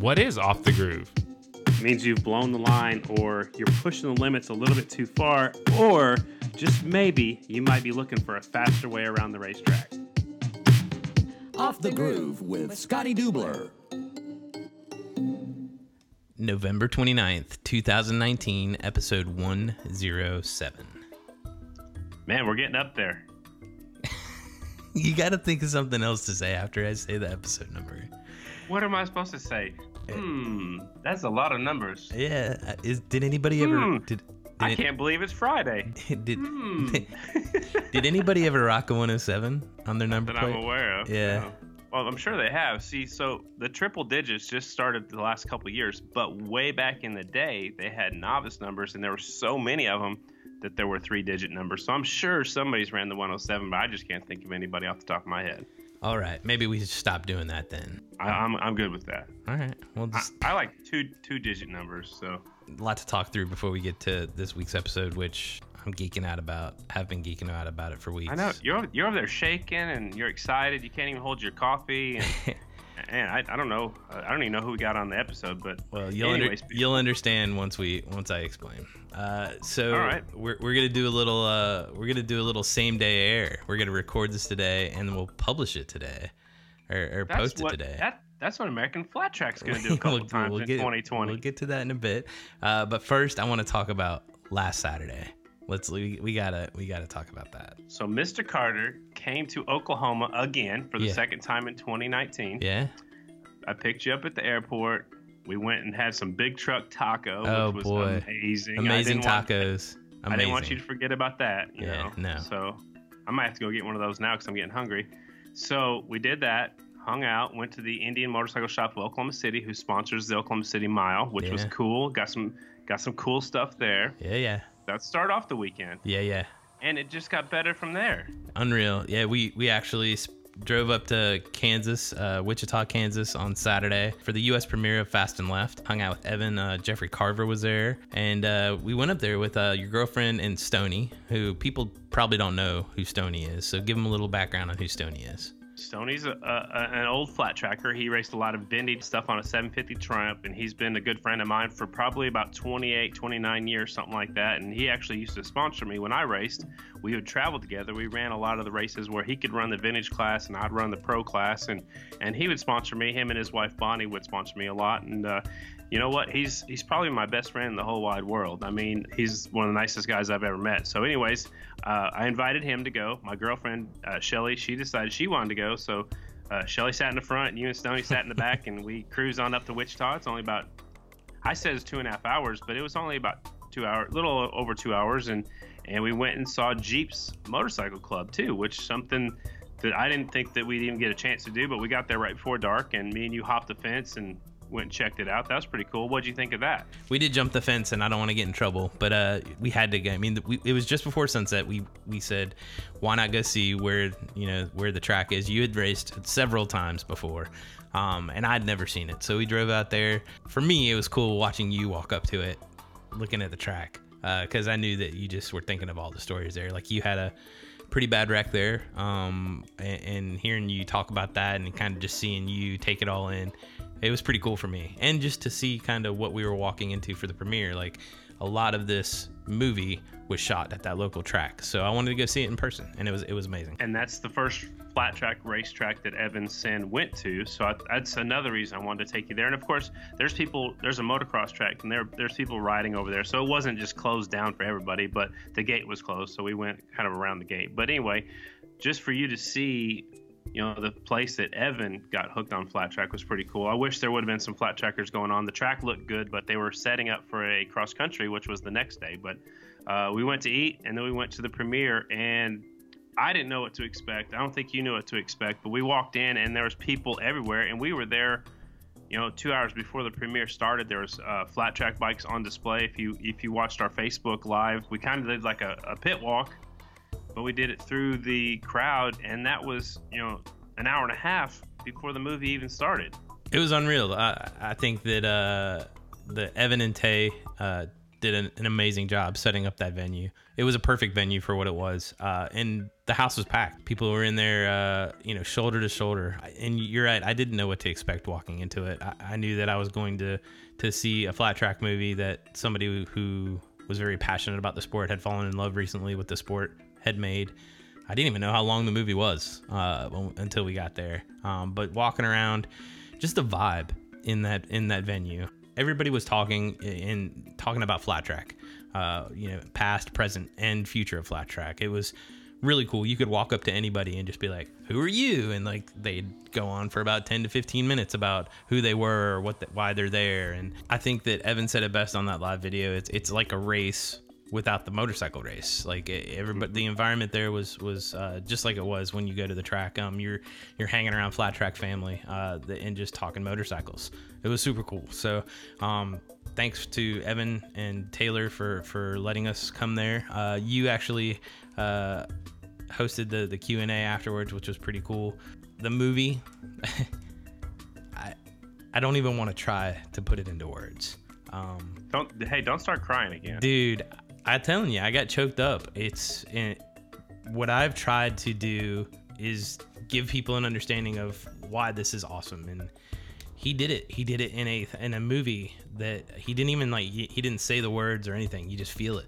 What is off the groove? It means you've blown the line or you're pushing the limits a little bit too far, or just maybe you might be looking for a faster way around the racetrack. Off the Groove with Scotty Dubler. November 29th, 2019, episode 107. Man, we're getting up there. You got to think of something else to say after I say the episode number. What am I supposed to say? Hmm, that's a lot of numbers. Yeah, is did anybody ever Hmm. did, did I it- can't believe it's Friday. did Hmm. did anybody ever rock a 107 on their number that plate? I'm aware of. Yeah. No. Well, I'm sure they have. See, so the triple digits just started the last couple of years, but way back in the day, they had novice numbers, and there were so many of them that there were three-digit numbers. So I'm sure somebody's ran the 107, but I just can't think of anybody off the top of my head. All right, maybe we should stop doing that then. I, I'm I'm good with that. All right, well, I, just I like two two-digit numbers. So a lot to talk through before we get to this week's episode, which I'm geeking out about. Have been geeking out about it for weeks. I know you're over- you're over there shaking and you're excited. You can't even hold your coffee. And, and I, I don't know. I don't even know who we got on the episode, but Well, you'll under, you'll understand once we once I explain. Uh, so right. we're, we're gonna do a little uh, we're gonna do a little same day air. We're gonna record this today and then we'll publish it today, or, or post it what today. that that's what American Flat Track's going to do a couple We'll- times we'll in get- 2020. We'll get to that in a bit. Uh, but first, I want to talk about last Saturday. Let's we, we gotta we gotta talk about that. So Mr. Carter came to Oklahoma again for the Yeah. second time in 2019. Yeah. I picked you up at the airport. We went and had some big truck taco, Oh, which was boy. amazing. Amazing didn't want- tacos. I didn't want you to forget about that. You Yeah, know? no. So I might have to go get one of those now because I'm getting hungry. So we did that, hung out, went to the Indian Motorcycle Shop of Oklahoma City, who sponsors the Oklahoma City Mile, which was cool. Got some got some cool stuff there. Yeah, yeah, That start off the weekend, yeah, yeah. and it just got better from there. Unreal. Yeah, we we actually s- drove up to Kansas, uh, Wichita, Kansas, on Saturday for the U.S. premiere of Fast and Left. Hung out with Evan. Uh, Jeffrey Carver was there, and uh, we went up there with uh, your girlfriend and Stony, who people probably don't know who Stony is. So give them a little background on who Stony is. Stoney's a, a, an old flat tracker. He raced a lot of vintage stuff on a 750 Triumph, and he's been a good friend of mine for probably about 28, 29 years, something like that. And he actually used to sponsor me when I raced. We would travel together. We ran a lot of the races where he could run the vintage class and I'd run the pro class, and and he would sponsor me. Him and his wife Bonnie would sponsor me a lot, and. Uh, you know what? He's he's probably my best friend in the whole wide world. I mean, he's one of the nicest guys I've ever met. So, anyways, uh, I invited him to go. My girlfriend uh, Shelly, she decided she wanted to go. So, uh, Shelly sat in the front, and you and Stoney sat in the back, and we cruised on up to Wichita. It's only about I said it's two and a half hours, but it was only about two hours, little over two hours, and and we went and saw Jeep's Motorcycle Club too, which something that I didn't think that we'd even get a chance to do, but we got there right before dark, and me and you hopped the fence and went and checked it out. That was pretty cool. What'd you think of that? We did jump the fence, and I don't want to get in trouble, but uh, we had to go. I mean, we, it was just before sunset. We we said, why not go see where you know where the track is? You had raced several times before, um, and I'd never seen it, so we drove out there. For me, it was cool watching you walk up to it, looking at the track, because I knew that you just were thinking of all the stories there. Like you had a pretty bad wreck there, um, and, and hearing you talk about that, and kind of just seeing you take it all in it was pretty cool for me and just to see kind of what we were walking into for the premiere like a lot of this movie was shot at that local track so i wanted to go see it in person and it was it was amazing And that's the first flat track racetrack that Evan Sin went to. So I, that's another reason I wanted to take you there. And of course, there's people, there's a motocross track, and there there's people riding over there. So it wasn't just closed down for everybody, but the gate was closed, so we went kind of around the gate. But anyway, just for you to see. You know, the place that Evan got hooked on flat track was pretty cool. I wish there would have been some flat trackers going on. The track looked good, but they were setting up for a cross country, which was the next day. But uh, we went to eat and then we went to the premiere and I didn't know what to expect. I don't think you knew what to expect, but we walked in and there was people everywhere, and we were there. You know, two hours before the premiere started, there was uh, flat track bikes on display. If you if you watched our Facebook live, we kind of did like a, a pit walk, but we did it through the crowd, and that was you know an hour and a half before the movie even started. it was unreal i, I think that uh the evan and tay uh did an, an, amazing job setting up that venue. It was a perfect venue for what it was, uh, and the house was packed. People were in there, uh, you know, shoulder to shoulder. And you're right, I didn't know what to expect walking into it. I, I knew that I was going to to see a flat track movie that somebody who was very passionate about the sport had fallen in love recently with the sport had made. I didn't even know how long the movie was uh, until we got there. Um, but walking around, just the vibe in that in that venue everybody was talking and talking about flat track, uh, you know, past, present, and future of flat track. It was really cool. You could walk up to anybody and just be like, "Who are you?" and like they'd go on for about 10 to 15 minutes about who they were or what the, why they're there. And I think that Evan said it best on that live video. It's it's like a race without the motorcycle race. Like everybody, the environment there was was uh, just like it was when you go to the track. Um, you're you're hanging around flat track family uh, and just talking motorcycles. It was super cool. So, um, thanks to Evan and Taylor for for letting us come there. Uh, you actually uh, hosted the the Q and A afterwards, which was pretty cool. The movie. I, I don't even want to try to put it into words. Um, don't hey, don't start crying again, dude. I'm telling you, I got choked up. It's it, what I've tried to do is give people an understanding of why this is awesome, and he did it. He did it in a in a movie that he didn't even like. He, didn't say the words or anything. You just feel it,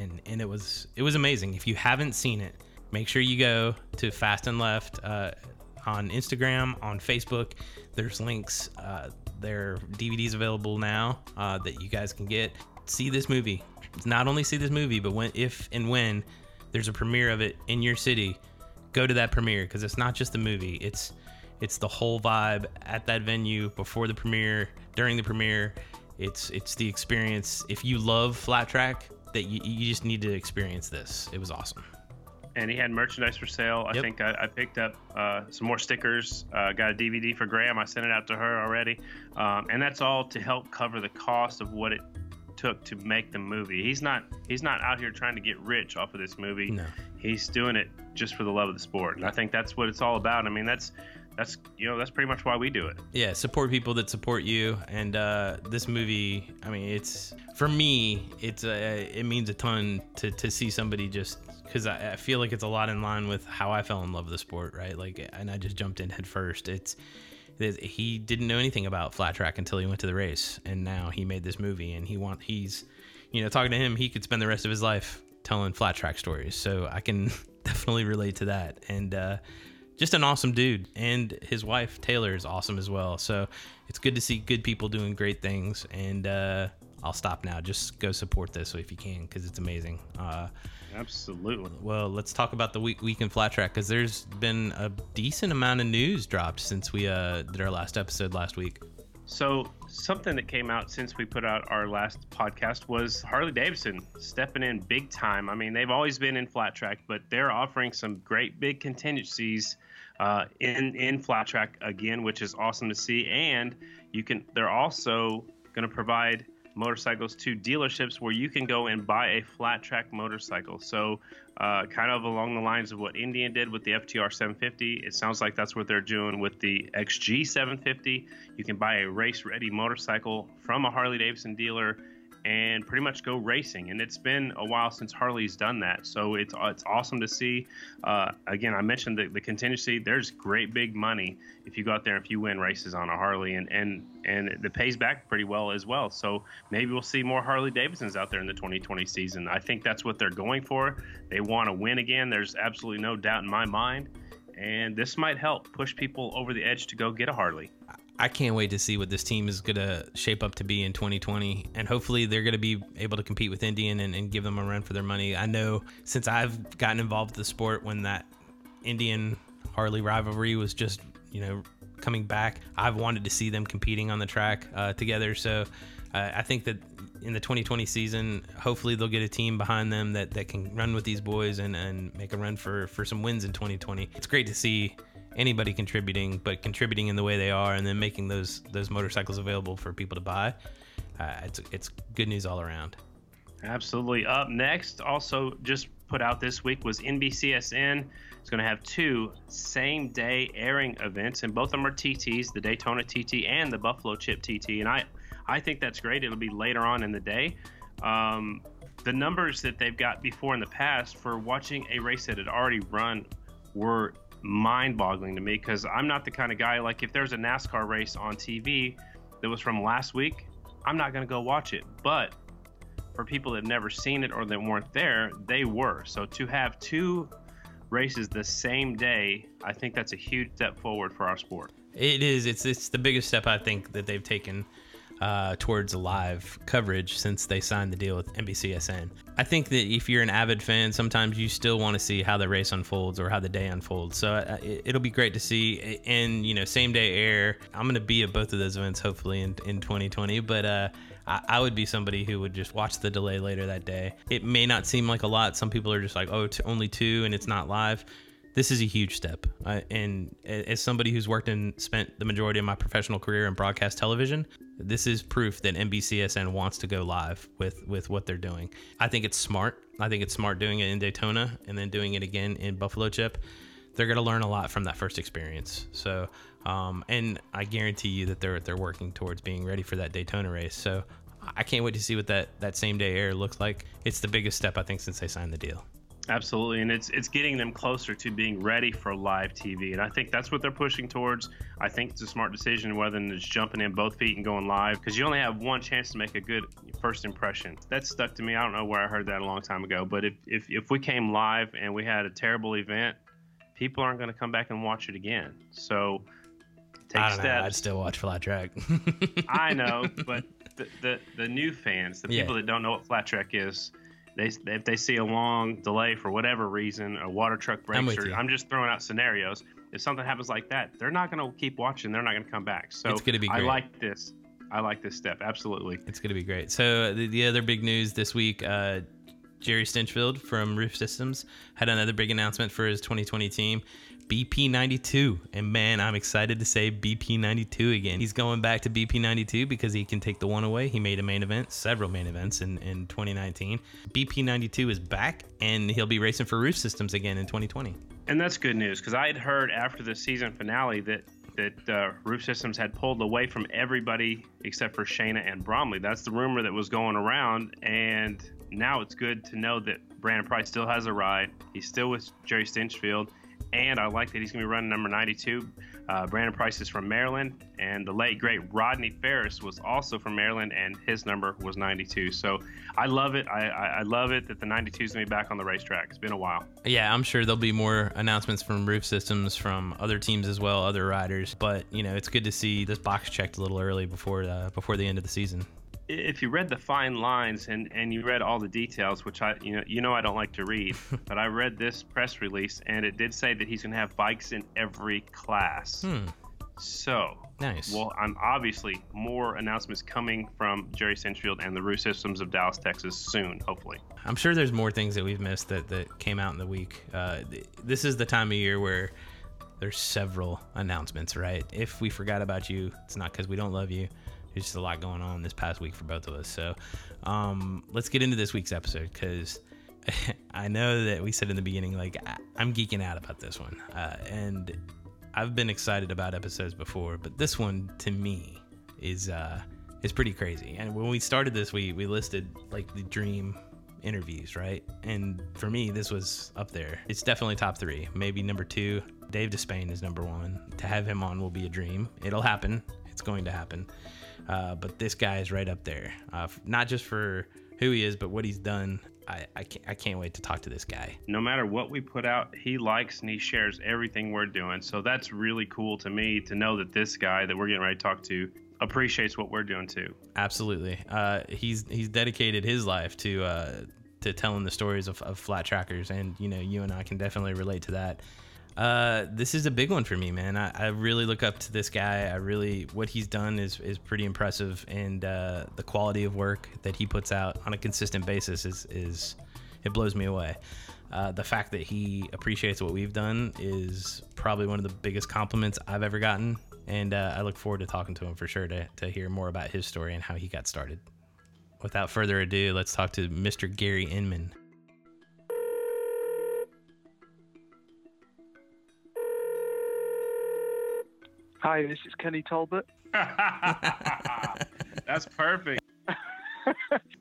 and and it was it was amazing. If you haven't seen it, make sure you go to Fast and Left uh, on Instagram, on Facebook. There's links. Uh, there are DVDs available now uh, that you guys can get. See this movie not only see this movie, but when if and when there's a premiere of it in your city, go to that premiere because it's not just the movie. It's it's the whole vibe at that venue before the premiere, during the premiere. It's it's the experience. If you love flat track, that you, you just need to experience this. It was awesome. And he had merchandise for sale. I yep. think I, I, picked up uh, some more stickers. Uh, got a DVD for Graham. I sent it out to her already, um, and that's all to help cover the cost of what it took to make the movie. He's not he's not out here trying to get rich off of this movie. No. He's doing it just for the love of the sport. And I think that's what it's all about. I mean, that's that's you know that's pretty much why we do it. Yeah, support people that support you. And uh, this movie, I mean, it's for me, it's uh, it means a ton to to see somebody just because I, I feel like it's a lot in line with how I fell in love with the sport, right? Like, and I just jumped in head first. It's he didn't know anything about flat track until he went to the race, and now he made this movie, and he want he's, you know, talking to him, he could spend the rest of his life telling flat track stories. So I can definitely relate to that, and uh, just an awesome dude, and his wife Taylor is awesome as well. So it's good to see good people doing great things, and uh, I'll stop now. Just go support this if you can, because it's amazing. Uh, Absolutely. Well, let's talk about the week week in flat track because there's been a decent amount of news dropped since we uh, did our last episode last week. So something that came out since we put out our last podcast was Harley Davidson stepping in big time. I mean, they've always been in flat track, but they're offering some great big contingencies uh, in in flat track again, which is awesome to see. And you can they're also going to provide motorcycles to dealerships where you can go and buy a flat track motorcycle. So, uh, kind of along the lines of what Indian did with the FTR 750, it sounds like that's what they're doing with the XG 750. You can buy a race ready motorcycle from a Harley Davidson dealer and pretty much go racing. And it's been a while since Harley's done that, so it's it's awesome to see. Uh, again, I mentioned the, the contingency. There's great big money if you go out there and if you win races on a Harley, and and and it pays back pretty well as well. So maybe we'll see more Harley Davidsons out there in the 2020 season. I think that's what they're going for. They want to win again. There's absolutely no doubt in my mind. And this might help push people over the edge to go get a Harley. I can't wait to see what this team is going to shape up to be in 2020. And hopefully they're going to be able to compete with Indian and, and, give them a run for their money. I know since I've gotten involved with the sport when that Indian Harley rivalry was just, you know, coming back, I've wanted to see them competing on the track uh, together. So uh, I think that in the 2020 season, hopefully they'll get a team behind them that, that can run with these boys and, and make a run for, for some wins in 2020. It's great to see anybody contributing, but contributing in the way they are, and then making those those motorcycles available for people to buy. Uh, it's it's good news all around. Absolutely. Up next, also just put out this week was NBCSN. It's going to have two same day airing events, and both of them are TTs: the Daytona TT and the Buffalo Chip TT. And I I think that's great. It'll be later on in the day. Um, the numbers that they've got before in the past for watching a race that had already run were mind-boggling to me because I'm not the kind of guy like if there's a NASCAR race on TV that was from last week, I'm not going to go watch it. But for people that have never seen it or that weren't there, they were. So to have two races the same day, I think that's a huge step forward for our sport. It is. It's it's the biggest step I think that they've taken uh, towards a live coverage since they signed the deal with NBCSN. I think that if you're an avid fan, sometimes you still want to see how the race unfolds or how the day unfolds. So uh, it, will be great to see. And you know, same day air. I'm going to be at both of those events hopefully in in 2020. But uh, I, would be somebody who would just watch the delay later that day. It may not seem like a lot. Some people are just like, oh, only two, and it's not live this is a huge step. Uh, and as somebody who's worked and spent the majority of my professional career in broadcast television, this is proof that NBCSN wants to go live with with what they're doing. I think it's smart. I think it's smart doing it in Daytona and then doing it again in Buffalo Chip. They're going to learn a lot from that first experience. So, um, and I guarantee you that they're they're working towards being ready for that Daytona race. So, I can't wait to see what that that same day air looks like. It's the biggest step I think since they signed the deal. Absolutely, and it's it's getting them closer to being ready for live TV, and I think that's what they're pushing towards. I think it's a smart decision whether it's jumping in both feet and going live because you only have one chance to make a good first impression. That stuck to me. I don't know where I heard that a long time ago, but if if, if we came live and we had a terrible event, people aren't going to come back and watch it again. So take I steps. Know, I'd still watch Flat Track. I know, but the, the the new fans, the people yeah. that don't know what Flat Track is they if they see a long delay for whatever reason, a water truck breaks, I'm, or, I'm just throwing out scenarios. If something happens like that, they're not going to keep watching. They're not going to come back. So it's going to be. Great. I like this. I like this step. Absolutely. It's going to be great. So the, the other big news this week, uh, Jerry Stinchfield from Roof Systems had another big announcement for his 2020 team. BP92. And man, I'm excited to say BP92 again. He's going back to BP92 because he can take the one away. He made a main event, several main events in, in 2019. BP92 is back and he'll be racing for Roof Systems again in 2020. And that's good news because I had heard after the season finale that that uh, Roof Systems had pulled away from everybody except for Shayna and Bromley. That's the rumor that was going around, and now it's good to know that Brandon Price still has a ride. He's still with Jerry Stinchfield and I like that he's going to be running number 92. Uh, Brandon Price is from Maryland, and the late great Rodney Ferris was also from Maryland, and his number was 92. So I love it. I, I, I love it that the 92 is going to be back on the racetrack. It's been a while. Yeah, I'm sure there'll be more announcements from Roof Systems from other teams as well, other riders. But you know, it's good to see this box checked a little early before uh, before the end of the season if you read the fine lines and, and you read all the details, which I you know you know I don't like to read, but I read this press release and it did say that he's going to have bikes in every class. Hmm. So nice. Well, I'm obviously more announcements coming from Jerry Stinchfield and the Roof Systems of Dallas, Texas soon. Hopefully, I'm sure there's more things that we've missed that that came out in the week. Uh, this is the time of year where there's several announcements, right? If we forgot about you, it's not because we don't love you there's just a lot going on this past week for both of us. So um, let's get into this week's episode because I know that we said in the beginning, like, I, am geeking out about this one. Uh, and I've been excited about episodes before, but this one to me is uh, is pretty crazy. And when we started this, we, we listed like the dream interviews, right? And for me, this was up there. It's definitely top three, maybe number two. Dave Despain is number one. To have him on will be a dream. It'll happen. It's going to happen. Uh, but this guy is right up there, uh, not just for who he is, but what he's done. I, I, can't, I can't wait to talk to this guy. No matter what we put out, he likes and he shares everything we're doing. So that's really cool to me to know that this guy that we're getting ready to talk to appreciates what we're doing too. Absolutely. Uh, he's he's dedicated his life to uh, to telling the stories of, of flat trackers, and you know you and I can definitely relate to that. Uh, this is a big one for me, man. I, I, really look up to this guy. I really what he's done is is pretty impressive, and uh, the quality of work that he puts out on a consistent basis is is it blows me away. Uh, the fact that he appreciates what we've done is probably one of the biggest compliments I've ever gotten, and uh, I look forward to talking to him for sure to to hear more about his story and how he got started. Without further ado, let's talk to Mr. Gary Inman. Hi, this is Kenny Talbot. That's perfect.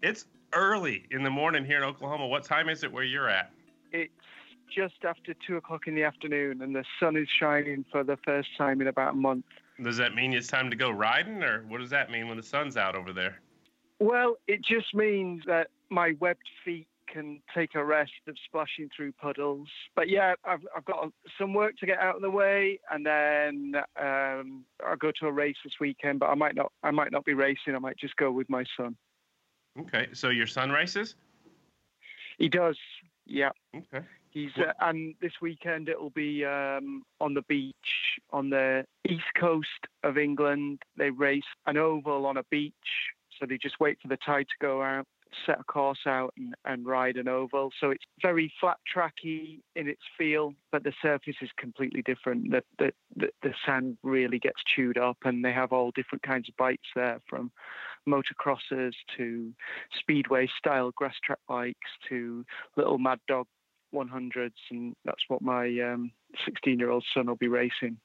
it's early in the morning here in Oklahoma. What time is it where you're at? It's just after two o'clock in the afternoon, and the sun is shining for the first time in about a month. Does that mean it's time to go riding, or what does that mean when the sun's out over there? Well, it just means that my webbed feet can take a rest of splashing through puddles. But yeah, I've, I've got some work to get out of the way, and then um, I'll go to a race this weekend. But I might not. I might not be racing. I might just go with my son. Okay, so your son races? He does. Yeah. Okay. He's uh, and this weekend it'll be um, on the beach on the east coast of England. They race an oval on a beach, so they just wait for the tide to go out, set a course out, and, and ride an oval. So it's very flat tracky in its feel, but the surface is completely different. The, the the the sand really gets chewed up, and they have all different kinds of bikes there, from motocrossers to speedway style grass track bikes to little mad dog 100s, and that's what my 16 um, year old son will be racing.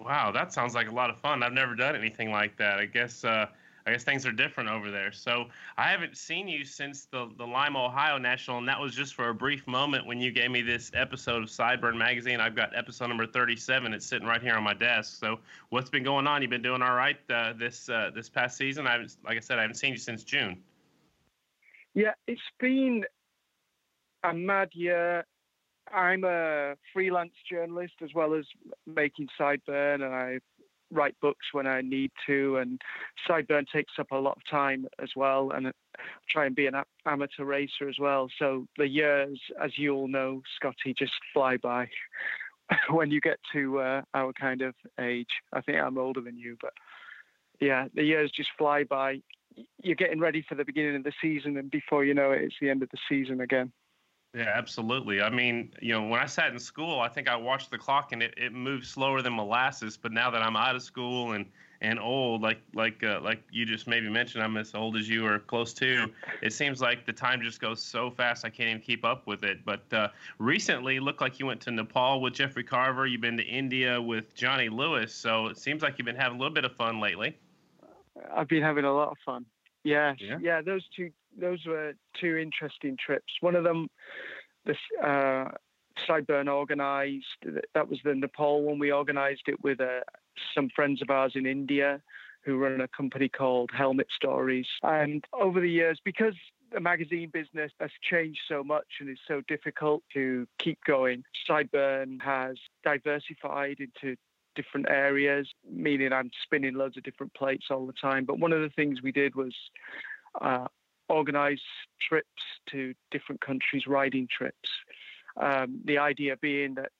Wow, that sounds like a lot of fun. I've never done anything like that. I guess uh, I guess things are different over there. So I haven't seen you since the the Lima, Ohio National, and that was just for a brief moment when you gave me this episode of Sideburn Magazine. I've got episode number 37. It's sitting right here on my desk. So what's been going on? You've been doing all right uh, this uh, this past season. I haven't, like I said, I haven't seen you since June. Yeah, it's been a mad year. I'm a freelance journalist as well as making Sideburn, and I write books when I need to. And Sideburn takes up a lot of time as well, and I try and be an amateur racer as well. So the years, as you all know, Scotty, just fly by when you get to uh, our kind of age. I think I'm older than you, but yeah, the years just fly by. You're getting ready for the beginning of the season, and before you know it, it's the end of the season again. Yeah, absolutely. I mean, you know, when I sat in school, I think I watched the clock and it, it moved slower than molasses. But now that I'm out of school and and old, like like uh, like you just maybe mentioned, I'm as old as you or close to. It seems like the time just goes so fast I can't even keep up with it. But uh, recently, looked like you went to Nepal with Jeffrey Carver. You've been to India with Johnny Lewis. So it seems like you've been having a little bit of fun lately. I've been having a lot of fun. Yeah, yeah. yeah those two those were two interesting trips. One of them, this uh, Sideburn organised. That was the Nepal one. We organised it with uh, some friends of ours in India who run a company called Helmet Stories. And over the years, because the magazine business has changed so much and is so difficult to keep going, Sideburn has diversified into different areas, meaning I'm spinning loads of different plates all the time. But one of the things we did was uh, organize trips to different countries, riding trips. Um, the idea being that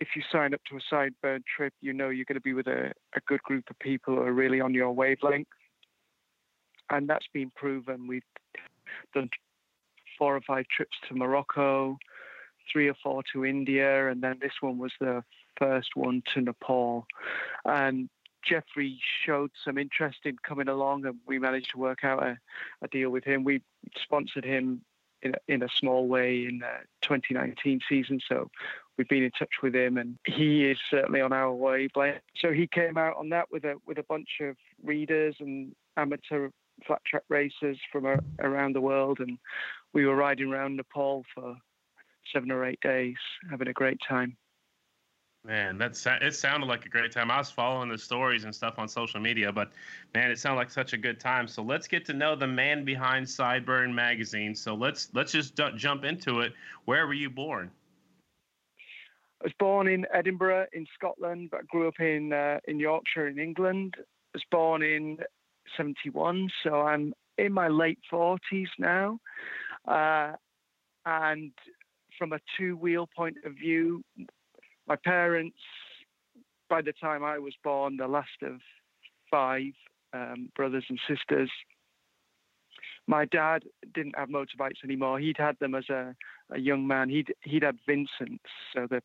if you sign up to a sideburn trip, you know you're going to be with a, a good group of people who are really on your wavelength. And that's been proven. We've done four or five trips to Morocco, three or four to India, and then this one was the first one to Nepal. And Jeffrey showed some interest in coming along, and we managed to work out a, a deal with him. We sponsored him in a, in a small way in the 2019 season, so we've been in touch with him, and he is certainly on our wavelength. So he came out on that with a with a bunch of readers and amateur flat track racers from a, around the world, and we were riding around Nepal for seven or eight days, having a great time. Man, that's it. Sounded like a great time. I was following the stories and stuff on social media, but man, it sounded like such a good time. So let's get to know the man behind Sideburn magazine. So let's let's just d- jump into it. Where were you born? I was born in Edinburgh in Scotland, but grew up in uh, in Yorkshire in England. I was born in '71, so I'm in my late 40s now. Uh, and from a two-wheel point of view, my parents, by the time I was born, the last of five um, brothers and sisters, my dad didn't have motorbikes anymore. He'd had them as a, a young man. He'd he'd had Vincents, so the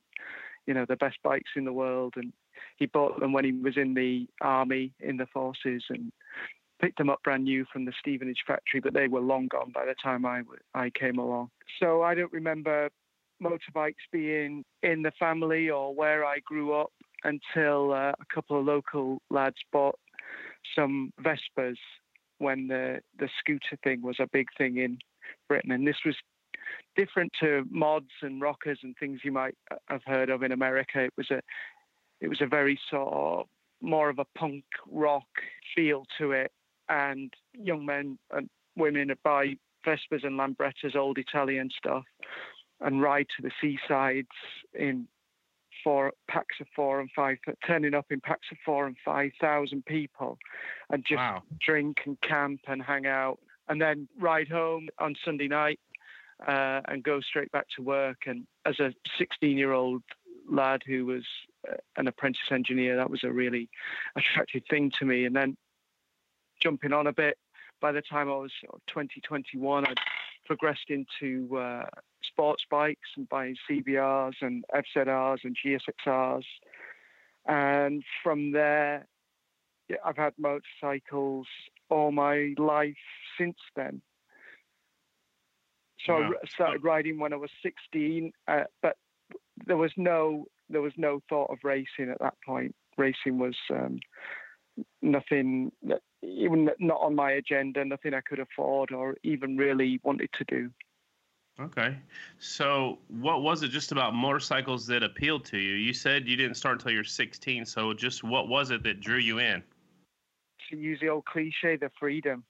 you know the best bikes in the world, and he bought them when he was in the army in the forces and picked them up brand new from the Stevenage factory. But they were long gone by the time I I came along. So I don't remember motorbikes being in the family or where I grew up until uh, a couple of local lads bought some Vespas when the the scooter thing was a big thing in Britain, and this was different to mods and rockers and things you might uh, have heard of in America. It was a it was a very sort of more of a punk rock feel to it, and young men and women would buy Vespas and Lambrettas, old Italian stuff, and ride to the seasides in four packs of four and five, turning up in packs of four and five thousand people, and just wow. drink and camp and hang out, and then ride home on Sunday night uh, and go straight back to work. And as a 16-year-old lad who was uh, an apprentice engineer, that was a really attractive thing to me. And then jumping on a bit, by the time I was 2021, I'd progressed into uh, sports bikes and buying CBRs and FZRs and GSXRs. And from there, yeah, I've had motorcycles all my life since then. So wow. I started riding when I was 16, uh, but there was no there was no thought of racing at that point. Racing was um, nothing, even not on my agenda, nothing I could afford or even really wanted to do. Okay. So, what was it just about motorcycles that appealed to you? You said you didn't start until you're 16. So, just what was it that drew you in? To use the old cliche, the freedom.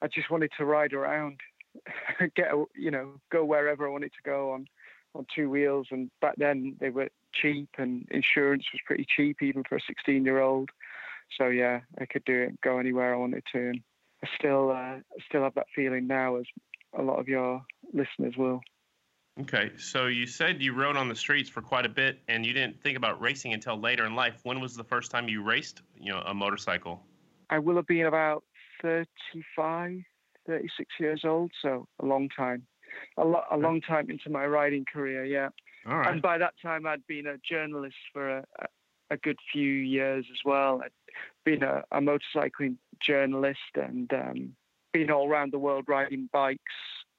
I just wanted to ride around, get you know, go wherever I wanted to go on on two wheels. And back then they were cheap, and insurance was pretty cheap even for a 16 year old. So yeah, I could do it, go anywhere I wanted to. And I still uh, still have that feeling now as a lot of your listeners will. Okay, so you said you rode on the streets for quite a bit, and you didn't think about racing until later in life. When was the first time you raced, you know, a motorcycle? I will have been about 35, 36 years old, so a long time, a, lo- a long time into my riding career. Yeah. All right. And by that time, I'd been a journalist for a, a good few years as well. I'd been a, a motorcycling journalist and um, been all around the world riding bikes,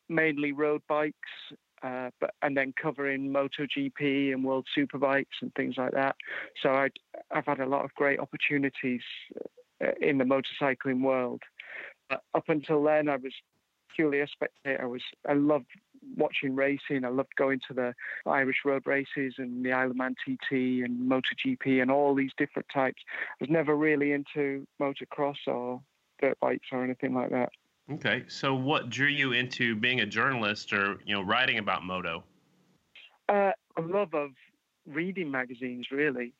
mainly road bikes, uh, but and then covering MotoGP and World Superbikes and things like that. So i have had a lot of great opportunities uh, in the motorcycling world. But up until then, I was purely a spectator. I was I loved watching racing. I loved going to the Irish road races and the Isle of Man TT and MotoGP and all these different types. I was never really into motocross or dirt bikes or anything like that. Okay, so what drew you into being a journalist or you know writing about moto? Uh, a love of reading magazines, really,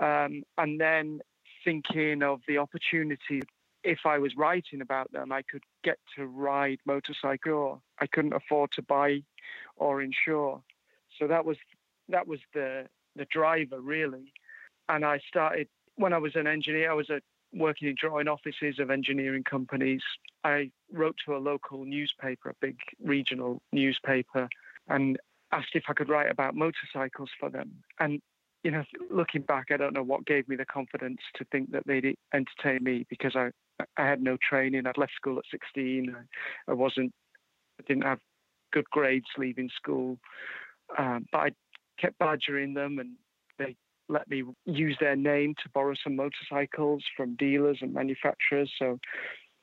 um, and then thinking of the opportunity. If I was writing about them, I could get to ride motorcycle. I couldn't afford to buy or insure, so that was that was the the driver really. And I started when I was an engineer. I was a working in drawing offices of engineering companies. I wrote to a local newspaper, a big regional newspaper, and asked if I could write about motorcycles for them. And you know, looking back, I don't know what gave me the confidence to think that they'd entertain me because I I had no training. I'd left school at 16. I, I wasn't, I didn't have good grades leaving school, um, but I kept badgering them, and let me use their name to borrow some motorcycles from dealers and manufacturers. So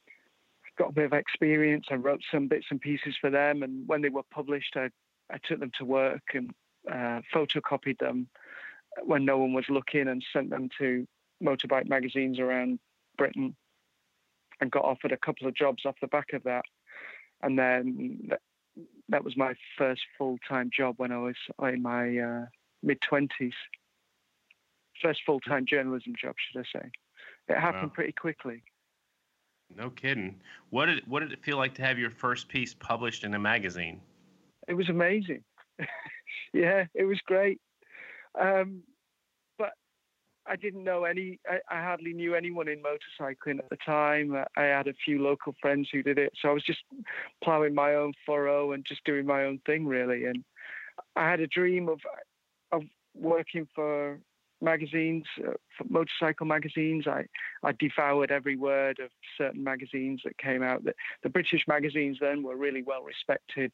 I got a bit of experience. I wrote some bits and pieces for them, and when they were published, I, I took them to work and uh, photocopied them when no one was looking and sent them to motorbike magazines around Britain and got offered a couple of jobs off the back of that. And then that, was my first full time job when I was in my uh, mid 20s first full time journalism job, should I say? It happened wow. pretty quickly. No kidding. What did what did it feel like to have your first piece published in a magazine? It was amazing. yeah, it was great. Um, but I didn't know any. I, I, hardly knew anyone in motorcycling at the time. I had a few local friends who did it, so I was just ploughing my own furrow and just doing my own thing, really. And I had a dream of of working for magazines, uh, motorcycle magazines. I, I devoured every word of certain magazines that came out. The, the British magazines then were really well respected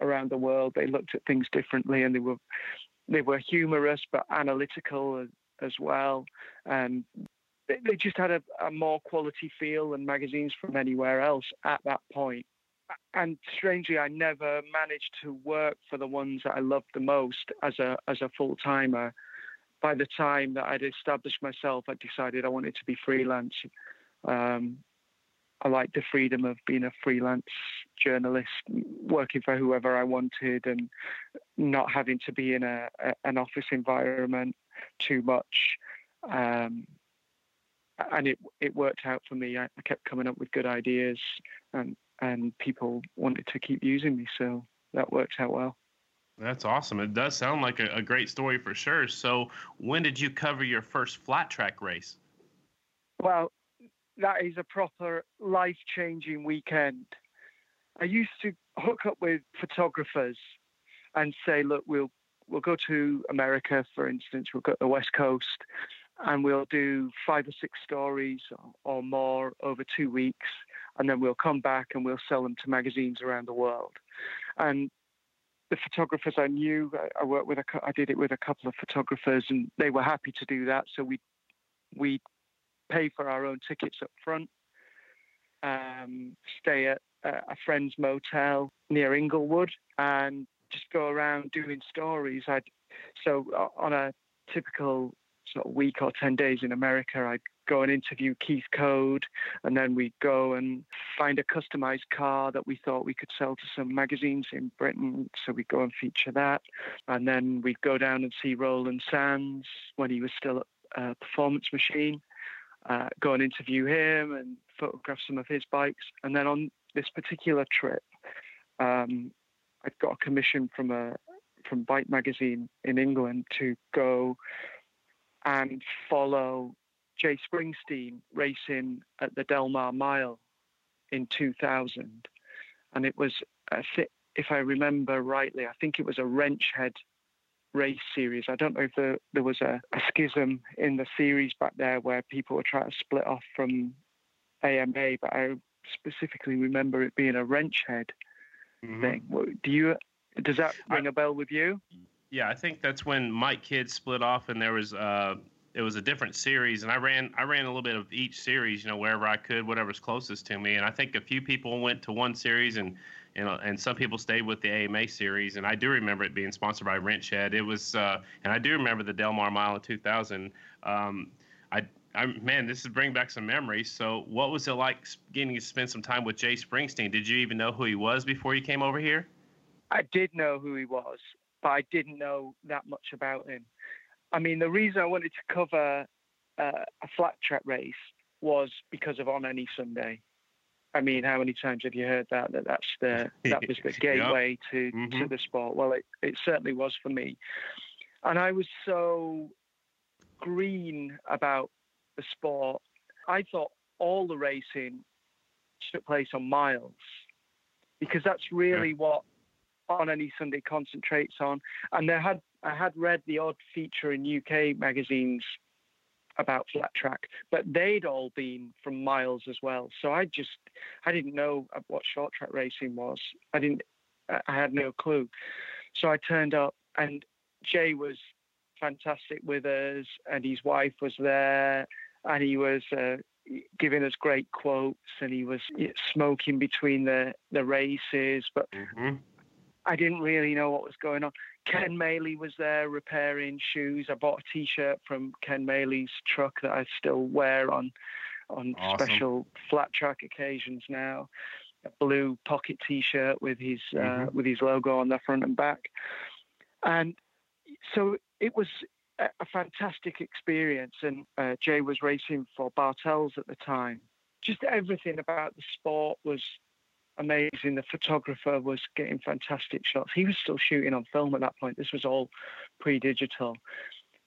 around the world. They looked at things differently, and they were they were humorous but analytical as, well. And they, they just had a, a more quality feel than magazines from anywhere else at that point. And strangely, I never managed to work for the ones that I loved the most as a as a full timer. By the time that I'd established myself, I decided I wanted to be freelance. Um, I liked the freedom of being a freelance journalist, working for whoever I wanted, and not having to be in a, a an office environment too much. Um, and it it worked out for me. I, I kept coming up with good ideas, and and people wanted to keep using me, so that worked out well. That's awesome. It does sound like a, a great story for sure. So, when did you cover your first flat track race? Well, that is a proper life changing weekend. I used to hook up with photographers and say, look, we'll we'll go to America, for instance, we'll go to the West Coast, and we'll do five or six stories or more over two weeks, and then we'll come back and we'll sell them to magazines around the world. And the photographers I knew, I worked with, a, I did it with a couple of photographers, and they were happy to do that. So we we pay for our own tickets up front, um, stay at a friend's motel near Inglewood, and just go around doing stories. I'd so on a typical sort of week or 10 days in America, I'd go and interview Keith Code, and then we'd go and find a customized car that we thought we could sell to some magazines in Britain. So we'd go and feature that. And then we'd go down and see Roland Sands when he was still at Performance Machine, uh, go and interview him and photograph some of his bikes. And then on this particular trip, um, I'd got a commission from a from Bike Magazine in England to go and follow Jay Springsteen racing at the Del Mar Mile in 2000. And it was, if I remember rightly, I think it was a wrench head race series. I don't know if there, there was a, a, schism in the series back there where people were trying to split off from AMA, but I specifically remember it being a wrench head mm-hmm. thing. Do you? Does that ring I, a bell with you? Yeah, I think that's when Mike Kidd split off, and there was uh, it was a different series, and I ran I ran a little bit of each series, you know, wherever I could, whatever's closest to me, and I think a few people went to one series, and know, and some people stayed with the AMA series, and I do remember it being sponsored by Wrench Head. It was, uh, and I do remember the Del Mar Mile in 2000. Um, I I, man, this is bringing back some memories. So, what was it like getting to spend some time with Jay Springsteen? Did you even know who he was before you came over here? I did know who he was, but I didn't know that much about him. I mean, the reason I wanted to cover uh, a flat track race was because of On Any Sunday. I mean, how many times have you heard that? That that's the that was the gateway yep. to mm-hmm. to the sport. Well, it, it certainly was for me, and I was so green about the sport. I thought all the racing took place on miles because that's really yeah. what on any Sunday concentrates on. And there had I had read the odd feature in UK magazines about flat track, but they'd all been from miles as well. So I just I didn't know what short track racing was. I didn't I had no clue. So I turned up and Jay was fantastic with us and his wife was there and he was uh, giving us great quotes and he was smoking between the, the races. But mm-hmm. I didn't really know what was going on. Ken Maely was there repairing shoes. I bought a T-shirt from Ken Maely's truck that I still wear on on awesome. special flat track occasions now. A blue pocket T-shirt with his uh, mm-hmm. uh, with his logo on the front and back, and so it was a fantastic experience. And uh, Jay was racing for Bartels at the time. Just everything about the sport was amazing. The photographer was getting fantastic shots. He was still shooting on film at that point. This was all pre digital.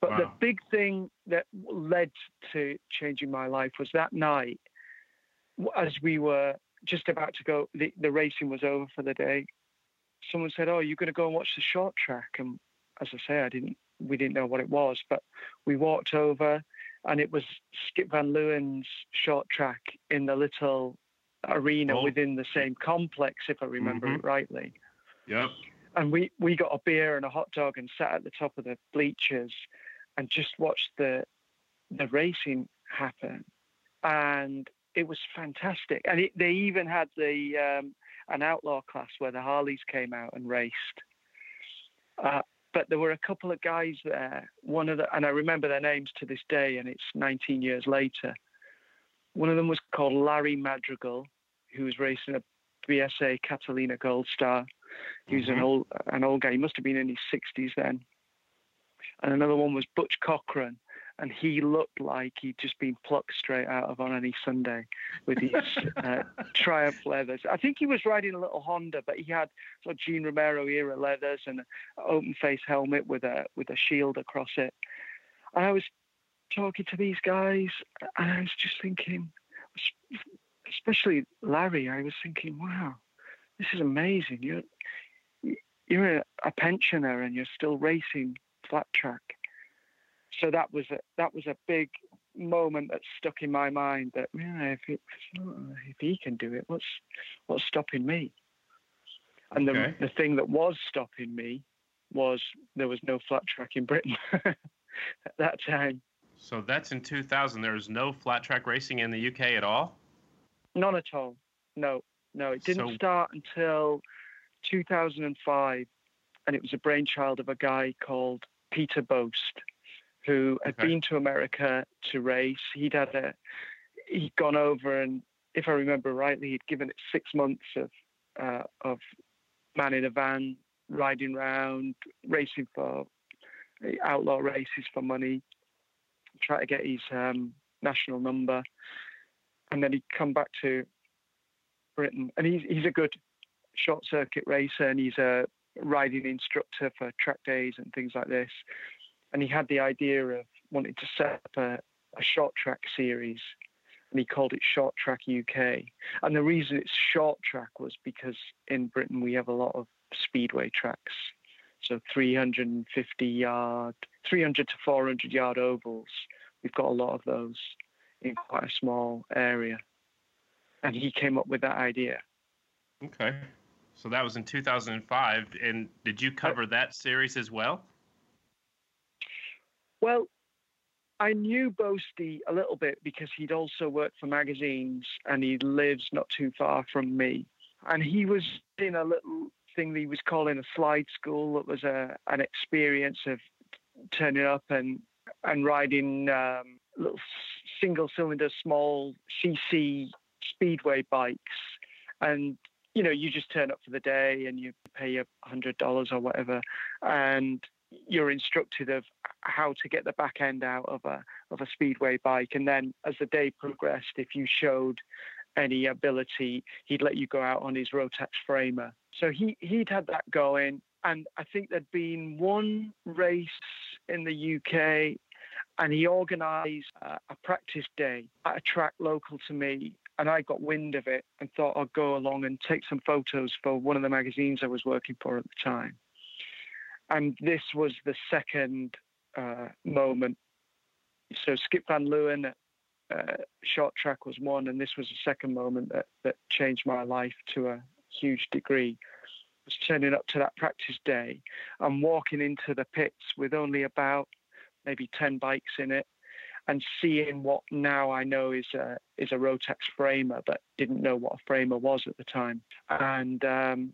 But wow. the big thing that led to changing my life was that night, as we were just about to go, the, the racing was over for the day. Someone said, Oh, you're going to go and watch the short track. And as I say, I didn't we didn't know what it was, but we walked over and it was Skip Van Leeuwen's short track in the little arena oh. within the same complex, if I remember mm-hmm. it rightly. Yep. And we, we got a beer and a hot dog and sat at the top of the bleachers and just watched the the racing happen, and it was fantastic. And it, they even had the um, an outlaw class where the Harleys came out and raced. Uh, but there were a couple of guys there. One of the, and I remember their names to this day, and it's 19 years later. One of them was called Larry Madrigal, who was racing a BSA Catalina Gold Star. He was mm-hmm. an old an old guy. He must have been in his 60s then. And another one was Butch Cochran, and he looked like he'd just been plucked straight out of on any Sunday with his uh, Triumph leathers. I think he was riding a little Honda, but he had sort of Gene Romero era leathers and an open face helmet with a with a shield across it. And I was talking to these guys, and I was just thinking, especially Larry, I was thinking, wow, this is amazing. You're you're a, a pensioner and you're still racing flat track so that was a, that was a big moment that stuck in my mind that yeah, if, it, if he can do it, what's what's stopping me? And the okay. the thing that was stopping me was there was no flat track in Britain at that time. So that's in 2000. There was no flat track racing in the UK at all. None at all. No, no. It didn't so... start until 2005, and it was a brainchild of a guy called Peter Boast who had okay. been to America to race. He'd had a, he'd gone over and, if I remember rightly, he'd given it six months of uh, of man in a van, riding around, racing for outlaw races for money, try to get his um, national number, and then he'd come back to Britain. And he's he's a good short circuit racer, and he's a riding instructor for track days and things like this and he had the idea of wanting to set up a, a short track series and he called it Short Track UK. And the reason it's short track was because in Britain we have a lot of speedway tracks. So 350 yard, 300 to 400 yard ovals. We've got a lot of those in quite a small area. And he came up with that idea. Okay. So that was in 2005. And did you cover that series as well? Well, I knew Boasty a little bit because he'd also worked for magazines and he lives not too far from me. And he was in a little thing that he was calling a slide school that was a, an experience of turning up and, and riding um, little single cylinder, small CC speedway bikes. And, you know, you just turn up for the day and you pay a $100 or whatever. And you're instructed of how to get the back end out of a of a speedway bike, and then as the day progressed, if you showed any ability, he'd let you go out on his Rotax framer. So he he'd had that going, and I think there'd been one race in the UK, and he organised a, a practice day at a track local to me. And I got wind of it and thought I'd go along and take some photos for one of the magazines I was working for at the time and this was the second uh, moment. So Skip Van Leeuwen, uh, short track was one, and this was the second moment that, that changed my life to a huge degree. Was turning up to that practice day and walking into the pits with only about maybe 10 bikes in it and seeing what now I know is a, is a Rotax framer, but didn't know what a framer was at the time. And um,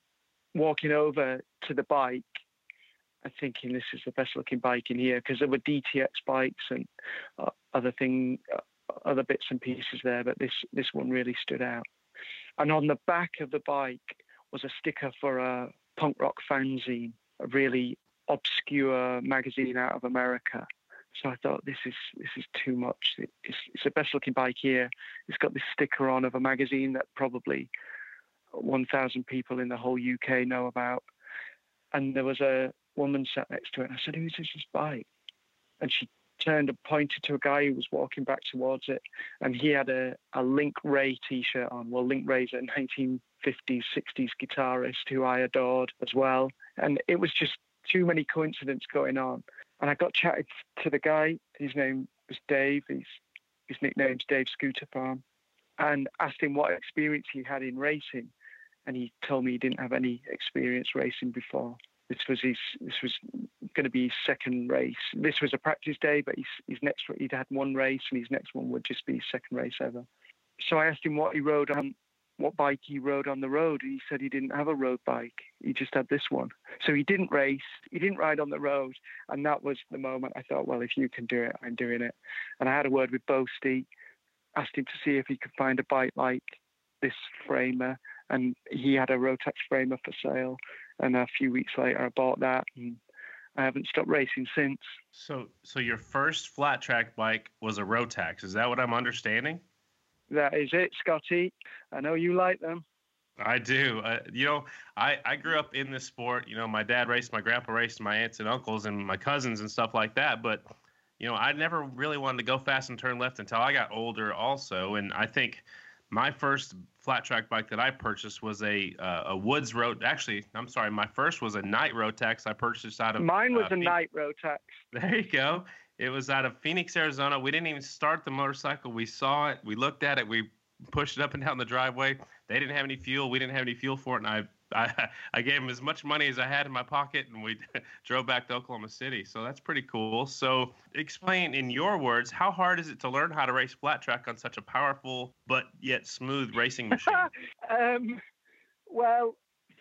walking over to the bike I'm thinking this is the best looking bike in here because there were DTX bikes and uh, other thing, uh, other bits and pieces there, but this this one really stood out. And on the back of the bike was a sticker for a punk rock fanzine, a really obscure magazine out of America. So I thought this is this is too much. It's, it's the best looking bike here. It's got this sticker on of a magazine that probably 1,000 people in the whole UK know about. And there was a woman sat next to it. And I said, Who's this bike? And she turned and pointed to a guy who was walking back towards it. And he had a, a Link Wray t shirt on. Well, Link Wray's a 1950s, 60s guitarist who I adored as well. And it was just too many coincidences going on. And I got chatted to the guy. His name was Dave. He's, his nickname's Dave Scooter Farm. And asked him what experience he had in racing. And he told me he didn't have any experience racing before This was his. This was going to be his second race. This was a practice day, but his, his next he'd had one race, and his next one would just be his second race ever. So I asked him what he rode on, what bike he rode on the road, and he said he didn't have a road bike. He just had this one. So he didn't race. He didn't ride on the road, and that was the moment I thought, well, if you can do it, I'm doing it. And I had a word with Boasty, asked him to see if he could find a bike like this framer, and he had a Rotax framer for sale. And a few weeks later, I bought that, and I haven't stopped racing since. So, so your first flat track bike was a Rotax. Is that what I'm understanding? That is it, Scotty. I know you like them. I do. Uh, you know, I, I grew up in this sport. You know, my dad raced, my grandpa raced, my aunts and uncles, and my cousins and stuff like that. But, you know, I never really wanted to go fast and turn left until I got older, also. And I think my first flat track bike that I purchased was a uh, a Woods Road. Actually, I'm sorry, my first was a Knight Rotax. I purchased out of mine was uh, a Knight Rotax. There you go. It was out of Phoenix, Arizona. We didn't even start the motorcycle. We saw it. We looked at it. We pushed it up and down the driveway. They didn't have any fuel. We didn't have any fuel for it, and I I, I gave him as much money as I had in my pocket, and we drove back to Oklahoma City. So that's pretty cool. So, explain in your words, how hard is it to learn how to race flat track on such a powerful but yet smooth racing machine? um, well,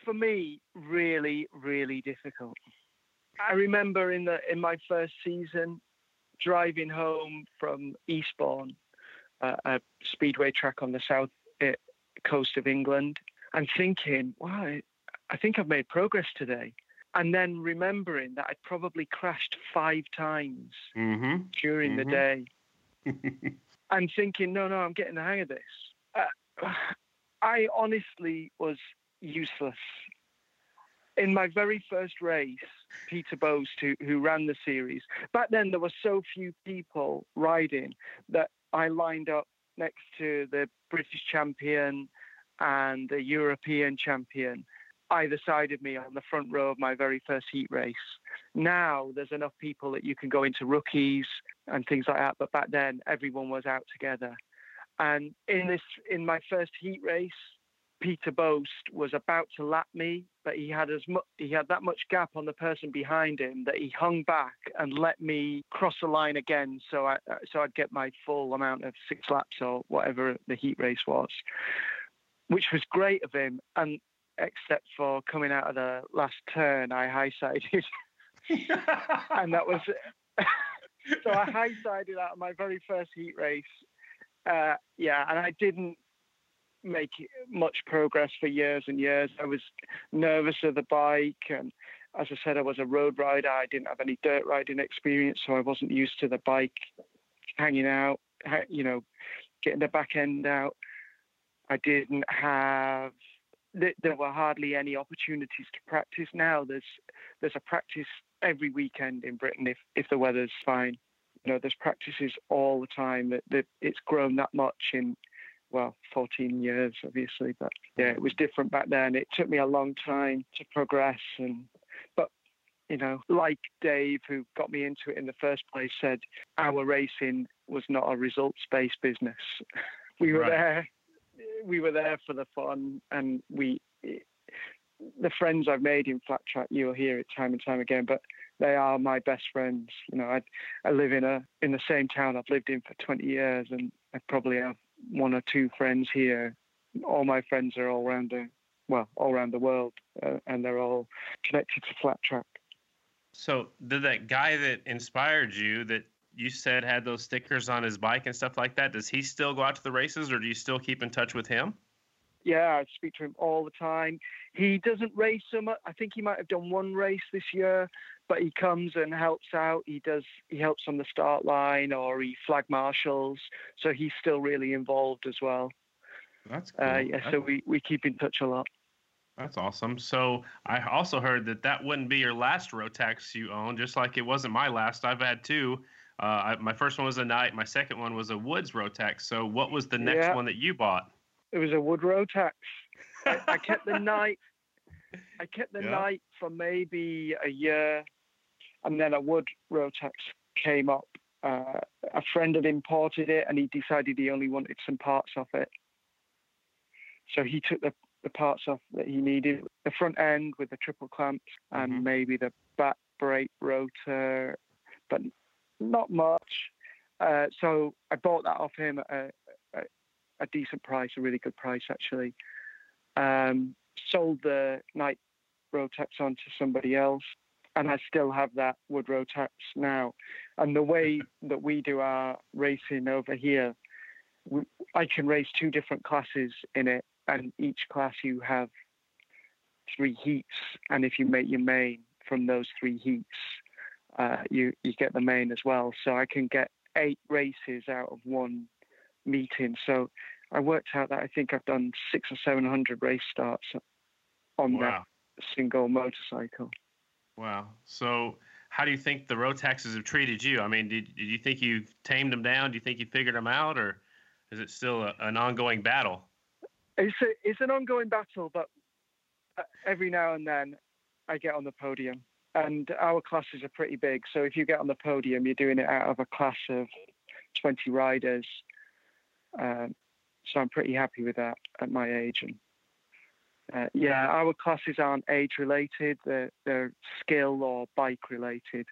for me, really, really difficult. I remember in the in my first season, driving home from Eastbourne, uh, a speedway track on the south eh, coast of England, and thinking, wow, I think I've made progress today. And then remembering that I'd probably crashed five times mm-hmm. during mm-hmm. the day. and thinking, no, no, I'm getting the hang of this. Uh, I honestly was useless. In my very first race, Peter Boast, who, who ran the series, back then there were so few people riding that I lined up next to the British champion, and the European champion either side of me on the front row of my very first heat race. Now there's enough people that you can go into rookies and things like that, but back then everyone was out together. And in this in my first heat race, Peter Boast was about to lap me, but he had as much he had that much gap on the person behind him that he hung back and let me cross the line again, so I so I'd get my full amount of six laps or whatever the heat race was which was great of him. And except for coming out of the last turn, I high sided, and that was so I high sided out of my very first heat race. Uh, yeah, and I didn't make much progress for years and years. I was nervous of the bike, and as I said, I was a road rider. I didn't have any dirt riding experience, so I wasn't used to the bike hanging out, you know, getting the back end out. I didn't have. There were hardly any opportunities to practice. Now there's there's a practice every weekend in Britain if if the weather's fine. You know, there's practices all the time. That, that it's grown that much in well 14 years obviously but yeah it was different back then it took me a long time to progress and but you know like dave who got me into it in the first place said our racing was not a results based business we were right. there we were there for the fun, and we the friends I've made in flat track, you'll hear it time and time again, but they are my best friends. You know, I I live in a in the same town I've lived in for 20 years, and I probably have one or two friends here. All my friends are all around the well, all around the world, uh, and they're all connected to flat track. So, did that guy that inspired you that you said had those stickers on his bike and stuff like that. Does he still go out to the races, or do you still keep in touch with him? Yeah, I speak to him all the time. He doesn't race so much. I think he might have done one race this year, but he comes and helps out. He does. He helps on the start line, or he flag marshals. So he's still really involved as well. That's cool. Uh, yeah. So we we keep in touch a lot. That's awesome. So I also heard that that wouldn't be your last Rotax you own, just like it wasn't my last. I've had two. Uh, I, my first one was a Knight. My second one was a Woods Rotax. So what was the next yeah. one that you bought? It was a Wood Rotax. I, I kept the Knight. I kept the yeah. Knight for maybe a year, and then a Wood Rotax came up. Uh, a friend had imported it, and he decided he only wanted some parts of it. So he took the the parts off that he needed. The front end with the triple clamps and mm-hmm. maybe the back brake rotor, but not much. Uh, so I bought that off him at a, a, a, decent price, a really good price actually. Um, sold the Knight Rotax on to somebody else, and I still have that wood Rotax now. And the way that we do our racing over here, we, I can race two different classes in it, and each class you have three heats, and if you make your main from those three heats, uh, you you get the main as well. So I can get eight races out of one meeting. So I worked out that I think I've done six or seven hundred race starts on wow. that single motorcycle. Wow. So how do you think the Rotaxes have treated you? I mean, did, did you think you've tamed them down? Do you think you figured them out, or is it still a, an ongoing battle? It's a, it's an ongoing battle, but uh, every now and then I get on the podium and our classes are pretty big. So if you get on the podium, you're doing it out of a class of 20 riders. Um, so I'm pretty happy with that at my age. And uh, yeah, our classes aren't age related; they're, they're skill or bike related.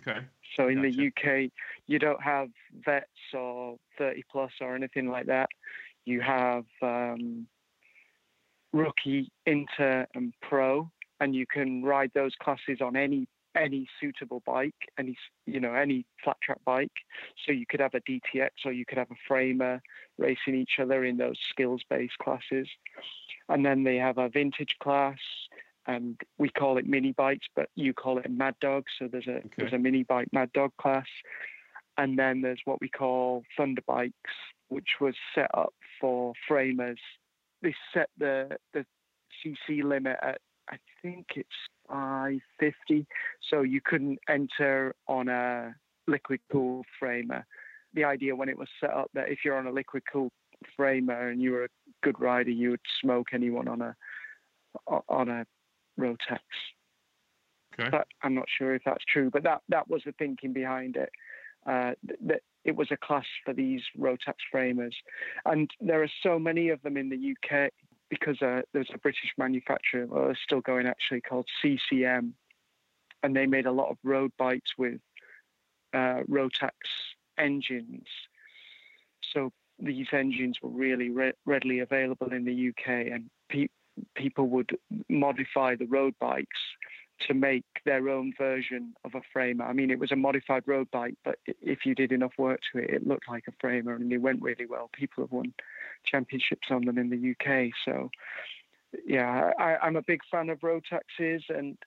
Okay. So in gotcha. the UK, you don't have vets or 30 plus or anything like that. You have um, rookie, inter, and pro and you can ride those classes on any any suitable bike, any you know any flat track bike. So you could have a DTX or you could have a framer racing each other in those skills based classes, and then they have a vintage class, and we call it mini bikes, but you call it Mad Dog. So there's a okay. there's a mini bike Mad Dog class, and then there's what we call Thunder bikes, which was set up for framers. They set the the CC limit at I think it's 550. So you couldn't enter on a liquid cool framer. The idea when it was set up that if you're on a liquid cool framer and you were a good rider, you would smoke anyone on a on a Rotax. Okay. But I'm not sure if that's true, but that that was the thinking behind it. Uh, that it was a class for these Rotax framers, and there are so many of them in the UK because uh, there's a British manufacturer, well, they're still going actually, called CCM, and they made a lot of road bikes with uh, Rotax engines. So these engines were really re- readily available in the UK, and pe- people would modify the road bikes to make their own version of a framer. I mean, it was a modified road bike, but if you did enough work to it, it looked like a framer, and it went really well. People have won championships on them in the UK. So, yeah, I, am a big fan of Rotaxes, and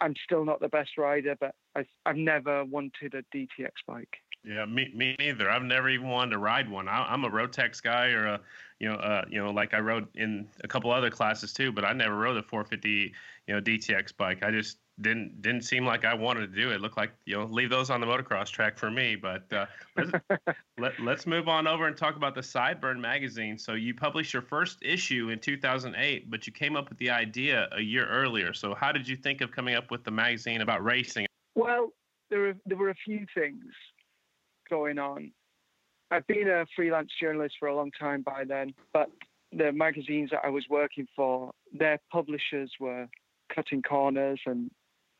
I'm still not the best rider, but I, I've never wanted a DTX bike. Yeah, me, me neither. I've never even wanted to ride one. I, am a Rotax guy, or a, you know, uh, you know, like I rode in a couple other classes too, but I never rode a 450, you know, DTX bike. I just didn't didn't seem like I wanted to do it. it. Looked like you know leave those on the motocross track for me. But uh, let's, let, let's move on over and talk about the Sideburn magazine. So you published your first issue in 2008, but you came up with the idea a year earlier. So how did you think of coming up with the magazine about racing? Well, there were there were a few things going on. I've been a freelance journalist for a long time by then, but the magazines that I was working for, their publishers were cutting corners and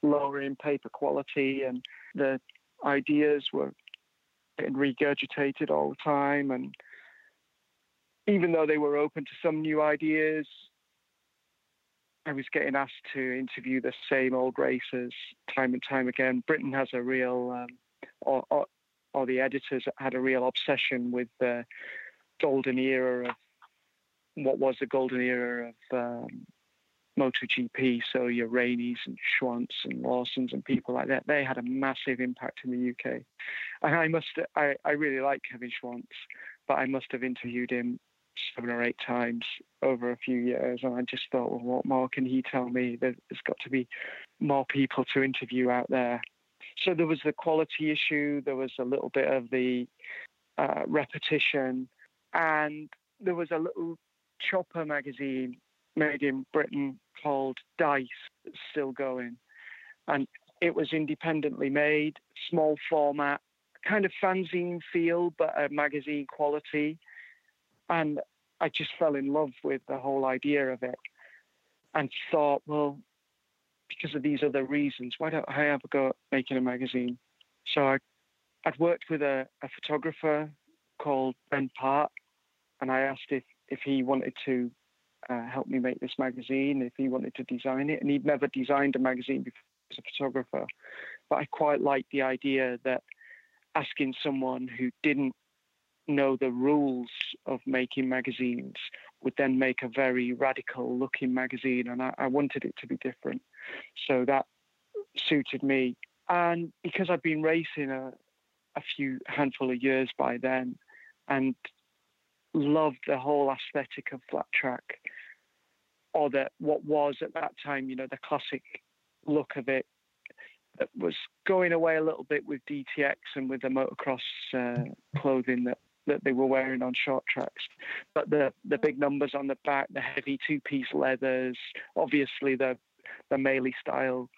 lowering paper quality, and the ideas were getting regurgitated all the time. And even though they were open to some new ideas, I was getting asked to interview the same old racers time and time again. Britain has a real, um, or, or, or, the editors had a real obsession with the golden era of what was the golden era of um, MotoGP, so your Raineys and Schwantz and Lawsons and people like that, they had a massive impact in the UK. And I must, I, I really like Kevin Schwantz, but I must have interviewed him seven or eight times over a few years, and I just thought, well, what more can he tell me? There's got to be more people to interview out there. So there was the quality issue, there was a little bit of the uh, repetition, and there was a little chopper magazine made in Britain called Dice, still going. And it was independently made, small format, kind of fanzine feel, but a magazine quality. And I just fell in love with the whole idea of it and thought, well, because of these other reasons, why don't I have a go at making a magazine? So I, I'd worked with a, a photographer called Ben Part, and I asked if, if he wanted to uh, help me make this magazine, if he wanted to design it. And he'd never designed a magazine before as a photographer. But I quite liked the idea that asking someone who didn't know the rules of making magazines would then make a very radical looking magazine. And I, I wanted it to be different. So that suited me. And because I'd been racing a, a few handful of years by then and loved the whole aesthetic of flat track or that what was at that time, you know, the classic look of it that was going away a little bit with DTX and with the motocross uh, clothing that, that they were wearing on short tracks. But the, the big numbers on the back, the heavy two piece leathers, obviously the, the Maely style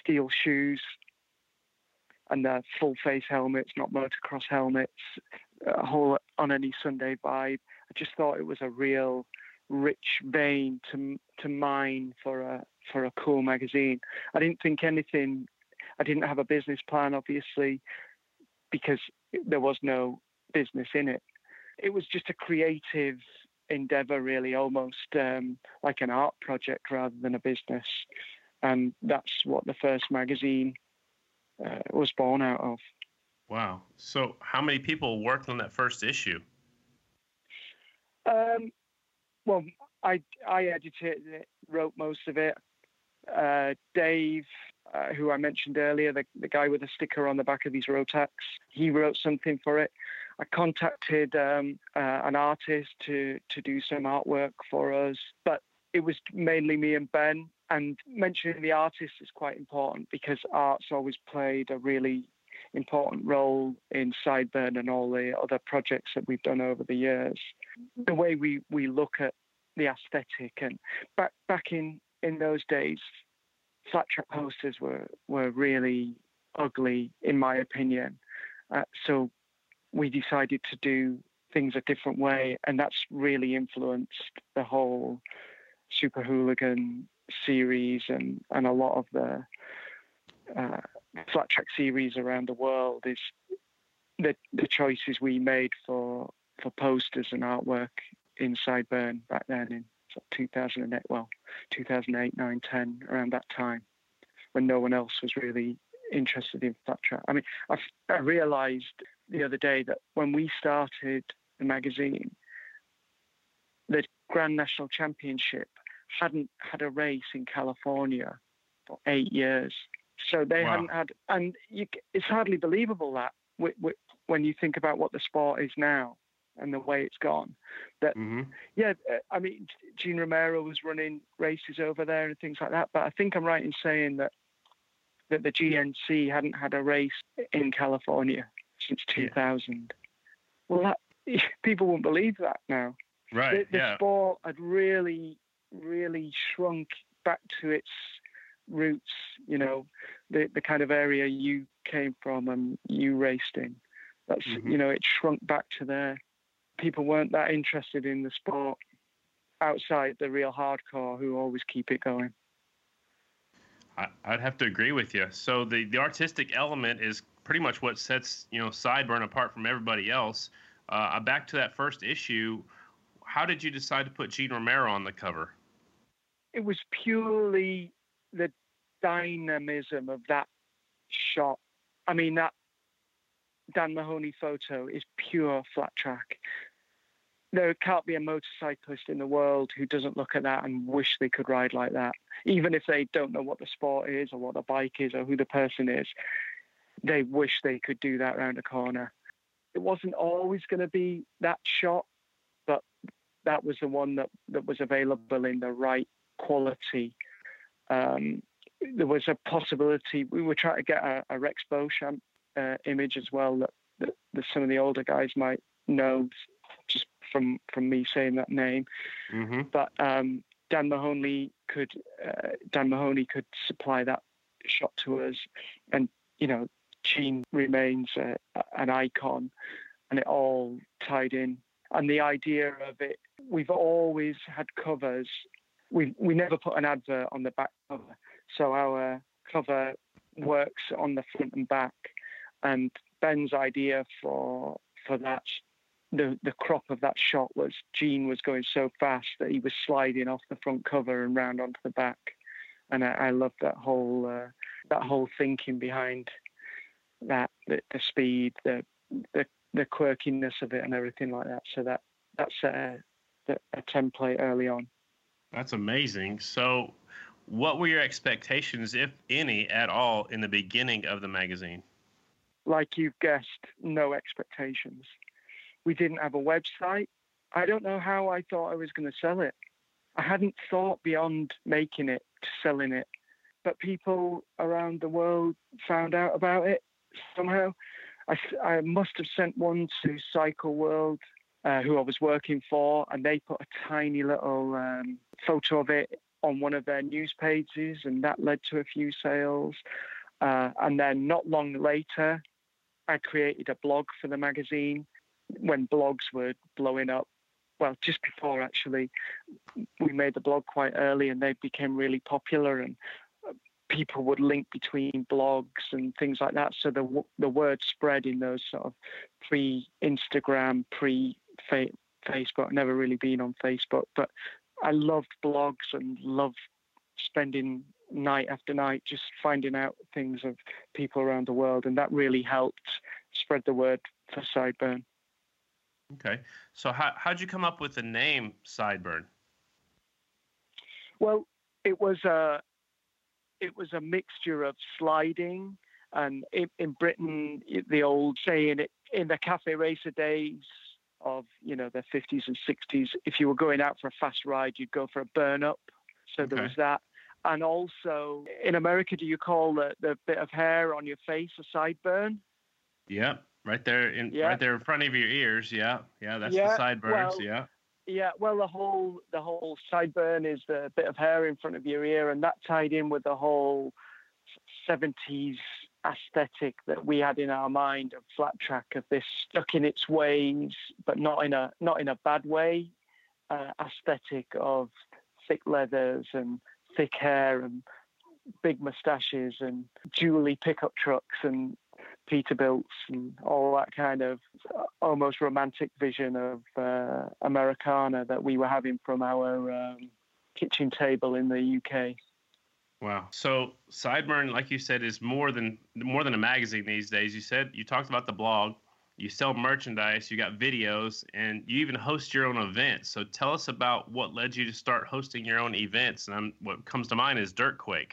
steel shoes, and the full face helmets, not motocross helmets, a whole on any Sunday vibe. I just thought it was a real rich vein to to mine for a for a cool magazine. I didn't think anything. I didn't have a business plan, obviously, because there was no business in it. It was just a creative endeavor, really, almost um, like an art project rather than a business. And that's what the first magazine uh, was born out of. Wow. So, how many people worked on that first issue? Um, well, I I edited it, wrote most of it. Uh, Dave, uh, who I mentioned earlier, the, the guy with the sticker on the back of his Rotax, he wrote something for it. I contacted um, uh, an artist to to do some artwork for us, but it was mainly me and Ben. And mentioning the artist is quite important because art's always played a really important role in Sideburn and all the other projects that we've done over the years. The way we, we look at the aesthetic and back back in, in those days, flat track posters were were really ugly in my opinion. Uh, so we decided to do things a different way, and that's really influenced the whole Super Hooligan series and, and a lot of the uh, flat track series around the world is the the choices we made for for posters and artwork in Sideburn back then in 2008, well, 2008, 9, 10, around that time, when no one else was really interested in flat track. I mean, I, I realised the other day that when we started the magazine, the Grand National Championship hadn't had a race in California for eight years. So they wow. hadn't had, and you, it's hardly believable that when you think about what the sport is now and the way it's gone. That mm-hmm. yeah, uh, I mean, Gene Romero was running races over there and things like that. But I think I'm right in saying that that the GNC hadn't had a race in California since 2000. Yeah. Well, that, people won't believe that now. Right. The, the yeah. sport had really, really shrunk back to its roots. You know, the the kind of area you came from and you raced in. That's mm-hmm. you know, it shrunk back to there. People weren't that interested in the sport outside the real hardcore who always keep it going. I, would have to agree with you. So the the artistic element is pretty much what sets you know Sideburn apart from everybody else. Uh, back to that first issue. How did you decide to put Gene Romero on the cover? It was purely the dynamism of that shot. I mean that Dan Mahoney photo is pure flat track. There can't be a motorcyclist in the world who doesn't look at that and wish they could ride like that, even if they don't know what the sport is or what the bike is or who the person is. They wish they could do that around a corner. It wasn't always going to be that shot, but that was the one that, that was available in the right quality. Um, there was a possibility we were trying to get a, a Rex Beauchamp uh, image as well that, that, that, some of the older guys might know just from from me saying that name. Mm-hmm. But um, Dan Mahoney could uh, Dan Mahoney could supply that shot to us, and you know, Gene remains uh, an icon, and it all tied in And the idea of it, we've always had covers. We we never put an advert on the back cover, so our cover works on the front and back. And Ben's idea for for that the the crop of that shot was Gene was going so fast that he was sliding off the front cover and round onto the back, and I, I love that whole uh, that whole thinking behind that the, the speed, the, the the quirkiness of it, and everything like that. So that that's a, a template early on. That's amazing. So, what were your expectations, if any, at all, in the beginning of the magazine? Like you've guessed, no expectations we didn't have a website. I don't know how I thought I was going to sell it. I hadn't thought beyond making it to selling it. But people around the world found out about it somehow. I, I must have sent one to Cycle World, uh, who I was working for, and they put a tiny little um, photo of it on one of their news pages, and that led to a few sales. Uh, and then not long later, I created a blog for the magazine when blogs were blowing up. Well, just before actually, we made the blog quite early, and they became really popular, and people would link between blogs and things like that. So the the word spread in those sort of pre Instagram, pre Facebook. Never really been on Facebook, but I loved blogs and loved spending night after night just finding out things of people around the world, and that really helped spread the word for Sideburn. Okay. So how how'd you come up with the name Sideburn? Well, it was a it was a mixture of sliding and in, in Britain the old saying in the cafe racer days of you know the 50s and 60s if you were going out for a fast ride you'd go for a burn up so okay. there was that and also in America do you call the, the bit of hair on your face a sideburn yeah Right there in yeah. right there in front of your ears. Yeah, yeah, that's yeah, the sideburns. Well, yeah. Yeah, well, the whole the whole sideburn is the bit of hair in front of your ear, and that tied in with the whole '70s aesthetic that we had in our mind of flat track of this stuck in its ways, but not in a not in a bad way. Uh, aesthetic of thick leathers and thick hair and big moustaches and jewelry pickup trucks and Peterbilts and all that kind of almost romantic vision of uh, Americana that we were having from our um, kitchen table in the UK. Wow. So Sideburn, like you said, is more than more than a magazine these days. You said you talked about the blog, you sell merchandise, you got videos, and you even host your own events. So tell us about what led you to start hosting your own events. And I'm, what comes to mind is Dirtquake.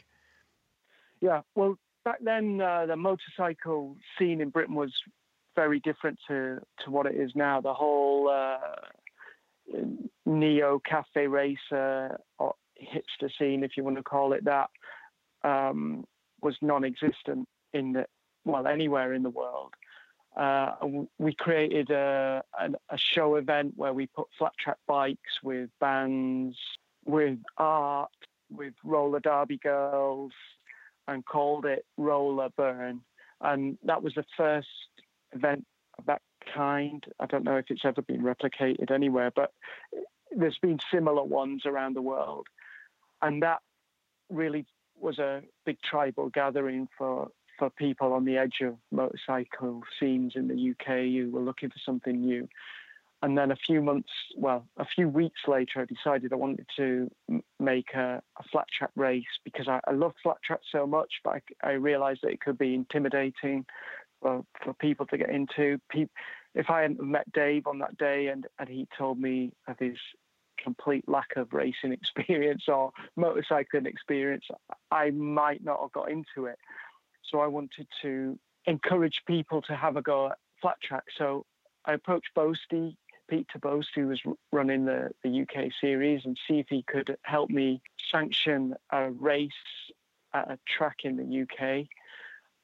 Yeah. Well, back then uh, the motorcycle scene in Britain was very different to, to what it is now. The whole uh, neo cafe racer or hipster scene, if you want to call it that, um, was non-existent in the well anywhere in the world. Uh, we created a, a, a, show event where we put flat track bikes with bands, with art, with roller derby girls, and called it Roller Burn. And that was the first event of that kind. I don't know if it's ever been replicated anywhere, but there's been similar ones around the world. And that really was a big tribal gathering for, for people on the edge of motorcycle scenes in the UK who were looking for something new. And then a few months, well, a few weeks later, I decided I wanted to make a, a flat track race because I, I love flat track so much, but I, I, realized that it could be intimidating for, for people to get into. if I hadn't met Dave on that day and, and he told me of his complete lack of racing experience or motorcycling experience, I might not have got into it. So I wanted to encourage people to have a go at flat track. So I approached Boasty Peter Boast, who was running the, the UK series, and see if he could help me sanction a race at a track in the UK.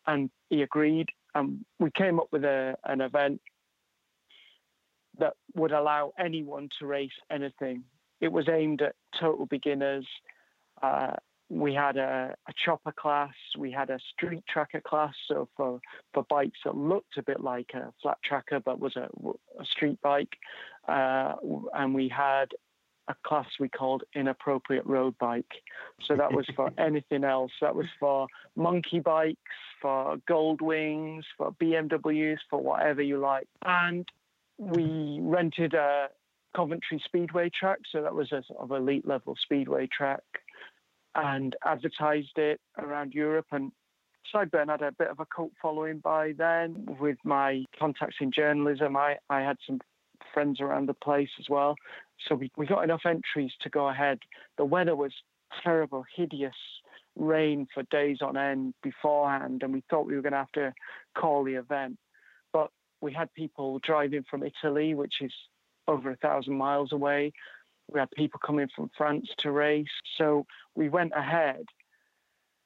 And he agreed. And we came up with a, an event that would allow anyone to race anything. It was aimed at total beginners, uh, we had a, a, chopper class, we had a street tracker class, so for, for bikes that looked a bit like a flat tracker but was a, a street bike. uh, and we had a class we called inappropriate road bike. So that was for anything else. That was for monkey bikes, for gold wings, for BMWs, for whatever you like. And we rented a Coventry Speedway track. So that was a sort of elite level Speedway track and advertised it around Europe. And Sideburn had a bit of a cult following by then. With my contacts in journalism, I, I had some friends around the place as well. So we, we got enough entries to go ahead. The weather was terrible, hideous rain for days on end beforehand, and we thought we were going to have to call the event. But we had people driving from Italy, which is over a thousand miles away. We had people coming from France to race. So we went ahead,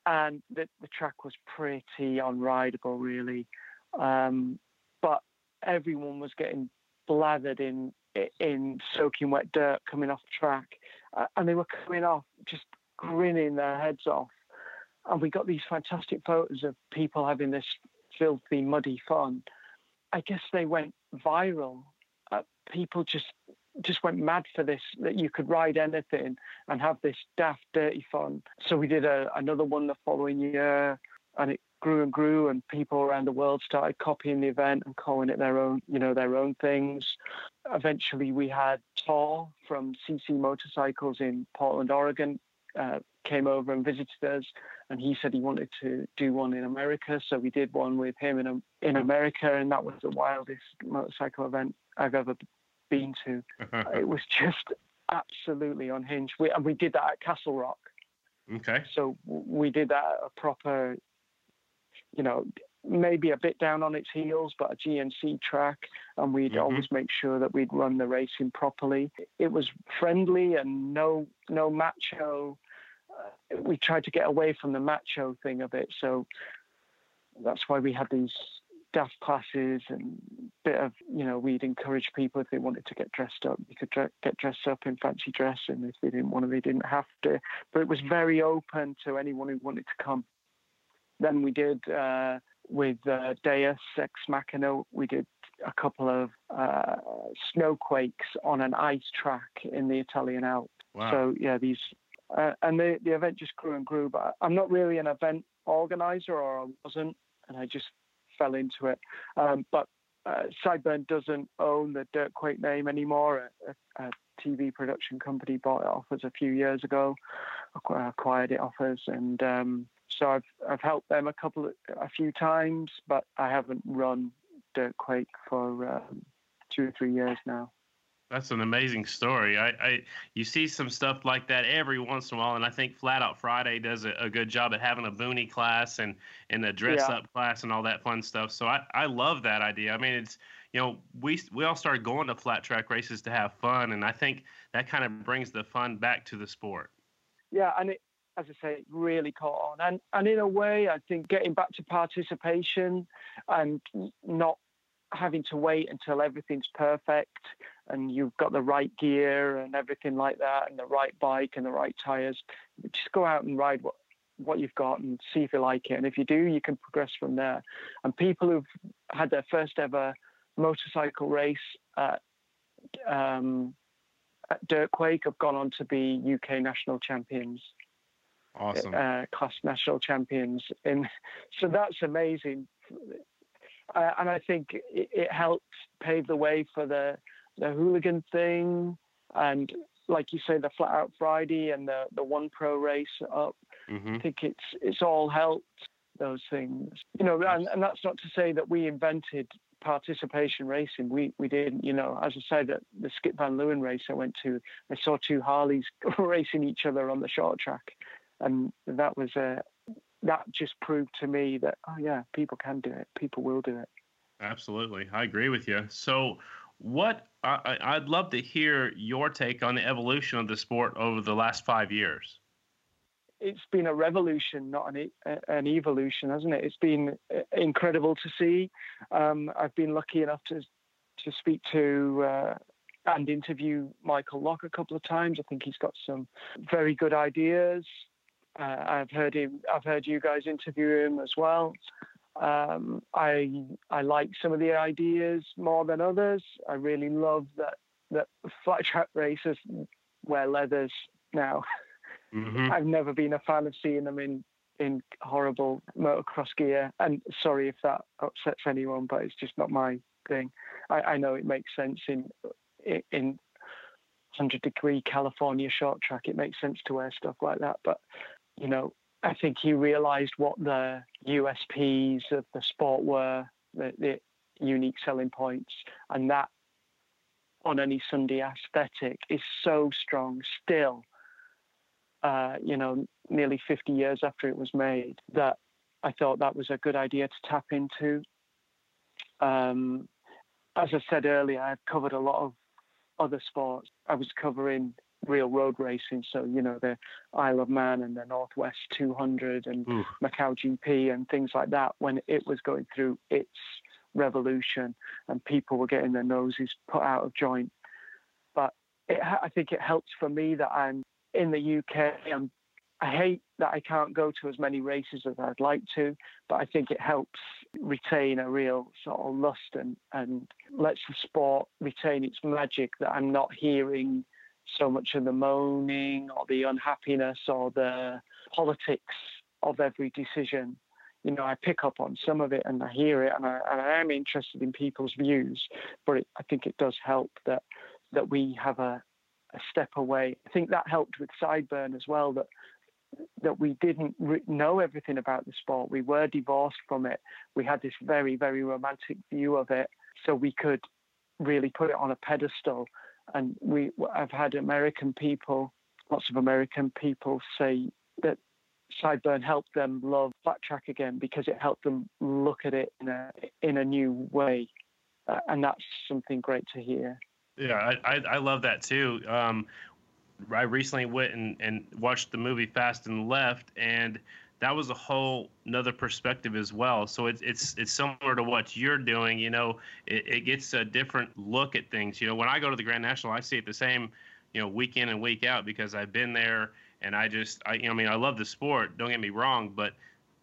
and the, the track was pretty unrideable, really. Um, but everyone was getting blathered in in soaking wet dirt coming off track, uh, and they were coming off just grinning their heads off. And we got these fantastic photos of people having this filthy, muddy fun. I guess they went viral. Uh, people just just went mad for this that you could ride anything and have this daft, dirty fun. So we did a, another one the following year, and it grew and grew, and people around the world started copying the event and calling it their own, you know, their own things. Eventually, we had Thor from See See Motorcycles in Portland, Oregon, uh, came over and visited us, and he said he wanted to do one in America. So we did one with him in in America, and that was the wildest motorcycle event I've ever been to. it was just absolutely unhinged. We, and we did that at Castle Rock. Okay. So we did that at a proper you know, maybe a bit down on its heels, but a GNC track, and we'd mm-hmm. always make sure that we'd run the racing properly. It was friendly and no no macho. Uh, we tried to get away from the macho thing a bit, so that's why we had these daft classes and bit of you know we'd encourage people if they wanted to get dressed up you could dre- get dressed up in fancy dress and if they didn't want to they didn't have to but it was very open to anyone who wanted to come then we did uh, with uh, Deus Ex Machina, we did a couple of uh, snowquakes on an ice track in the Italian Alps. Wow. So yeah, these uh, and the the event just grew and grew. But I'm not really an event organizer, or I wasn't, and I just fell into it. Um, but uh, Sideburn doesn't own the Dirtquake name anymore. A, a, TV production company bought it off us a few years ago, acquired it off us, and um, so I've I've helped them a couple a few times, but I haven't run Dirtquake for um, two or three years now. That's an amazing story. I, I, you see some stuff like that every once in a while, and I think Flat Out Friday does a, a good job at having a boonie class and and a dress yeah. up class and all that fun stuff. So I, I love that idea. I mean, it's you know we we all started going to flat track races to have fun, and I think that kind of brings the fun back to the sport. Yeah, and it, as I say, really caught on. And and in a way, I think getting back to participation and not having to wait until everything's perfect and you've got the right gear and everything like that and the right bike and the right tires. Just go out and ride what what you've got and see if you like it. And if you do, you can progress from there. And people who've had their first ever motorcycle race at, um, at Dirtquake have gone on to be UK national champions awesome. uh, class national champions. And so that's amazing. Uh, and I think it, it, helped pave the way for the the hooligan thing, and like you say, the flat out Friday and the the one pro race up. Mm-hmm. I think it's it's all helped those things. You know, and, and that's not to say that we invented participation racing. We we didn't, you know, as I said, at the Skip Van Leeuwen race I went to, I saw two Harleys racing each other on the short track and that was a that just proved to me that oh yeah, people can do it. People will do it. Absolutely, I agree with you. So, what I, I'd love to hear your take on the evolution of the sport over the last five years. It's been a revolution, not an an evolution, hasn't it? It's been uh, incredible to see. Um, I've been lucky enough to to speak to uh, and interview Michael Lock a couple of times. I think he's got some very good ideas. Uh, I've heard him. I've heard you guys interview him as well. Um, I I like some of the ideas more than others. I really love that that flat track racers wear leathers now. Mm-hmm. I've never been a fan of seeing them in in horrible motocross gear. And sorry if that upsets anyone, but it's just not my thing. I, I know it makes sense in in 100 degree California short track. It makes sense to wear stuff like that, but you know, I think he realised what the USPs of the sport were, the, the unique selling points, and that on any Sunday aesthetic is so strong still. Uh, you know, nearly 50 years after it was made, that I thought that was a good idea to tap into. Um, as I said earlier, I've covered a lot of other sports. I was covering real road racing, so you know the Isle of Man and the Northwest 200 and Ooh. Macau GP and things like that when it was going through its revolution and people were getting their noses put out of joint. But it, I think it helps for me that I'm in the UK. I'm, I hate that I can't go to as many races as I'd like to, but I think it helps retain a real sort of lust and, and lets the sport retain its magic that I'm not hearing so much of the moaning or the unhappiness or the politics of every decision. You know, I pick up on some of it and I hear it, and I, and I am interested in people's views. But it, I think it does help that that we have a, a step away. I think that helped with Sideburn as well. That that we didn't re- know everything about the sport. We were divorced from it. We had this very, very romantic view of it, so we could really put it on a pedestal. And we, I've had American people, lots of American people, say that Sideburn helped them love flat track again because it helped them look at it in a in a new way, uh, and that's something great to hear. Yeah, I, I, I love that too. Um, I recently went and, and watched the movie Fast and Left, and that was a whole another perspective as well. So it's it's it's similar to what you're doing. You know, it, it gets a different look at things. You know, when I go to the Grand National, I see it the same, you know, week in and week out because I've been there, and I just I you know I mean I love the sport. Don't get me wrong, but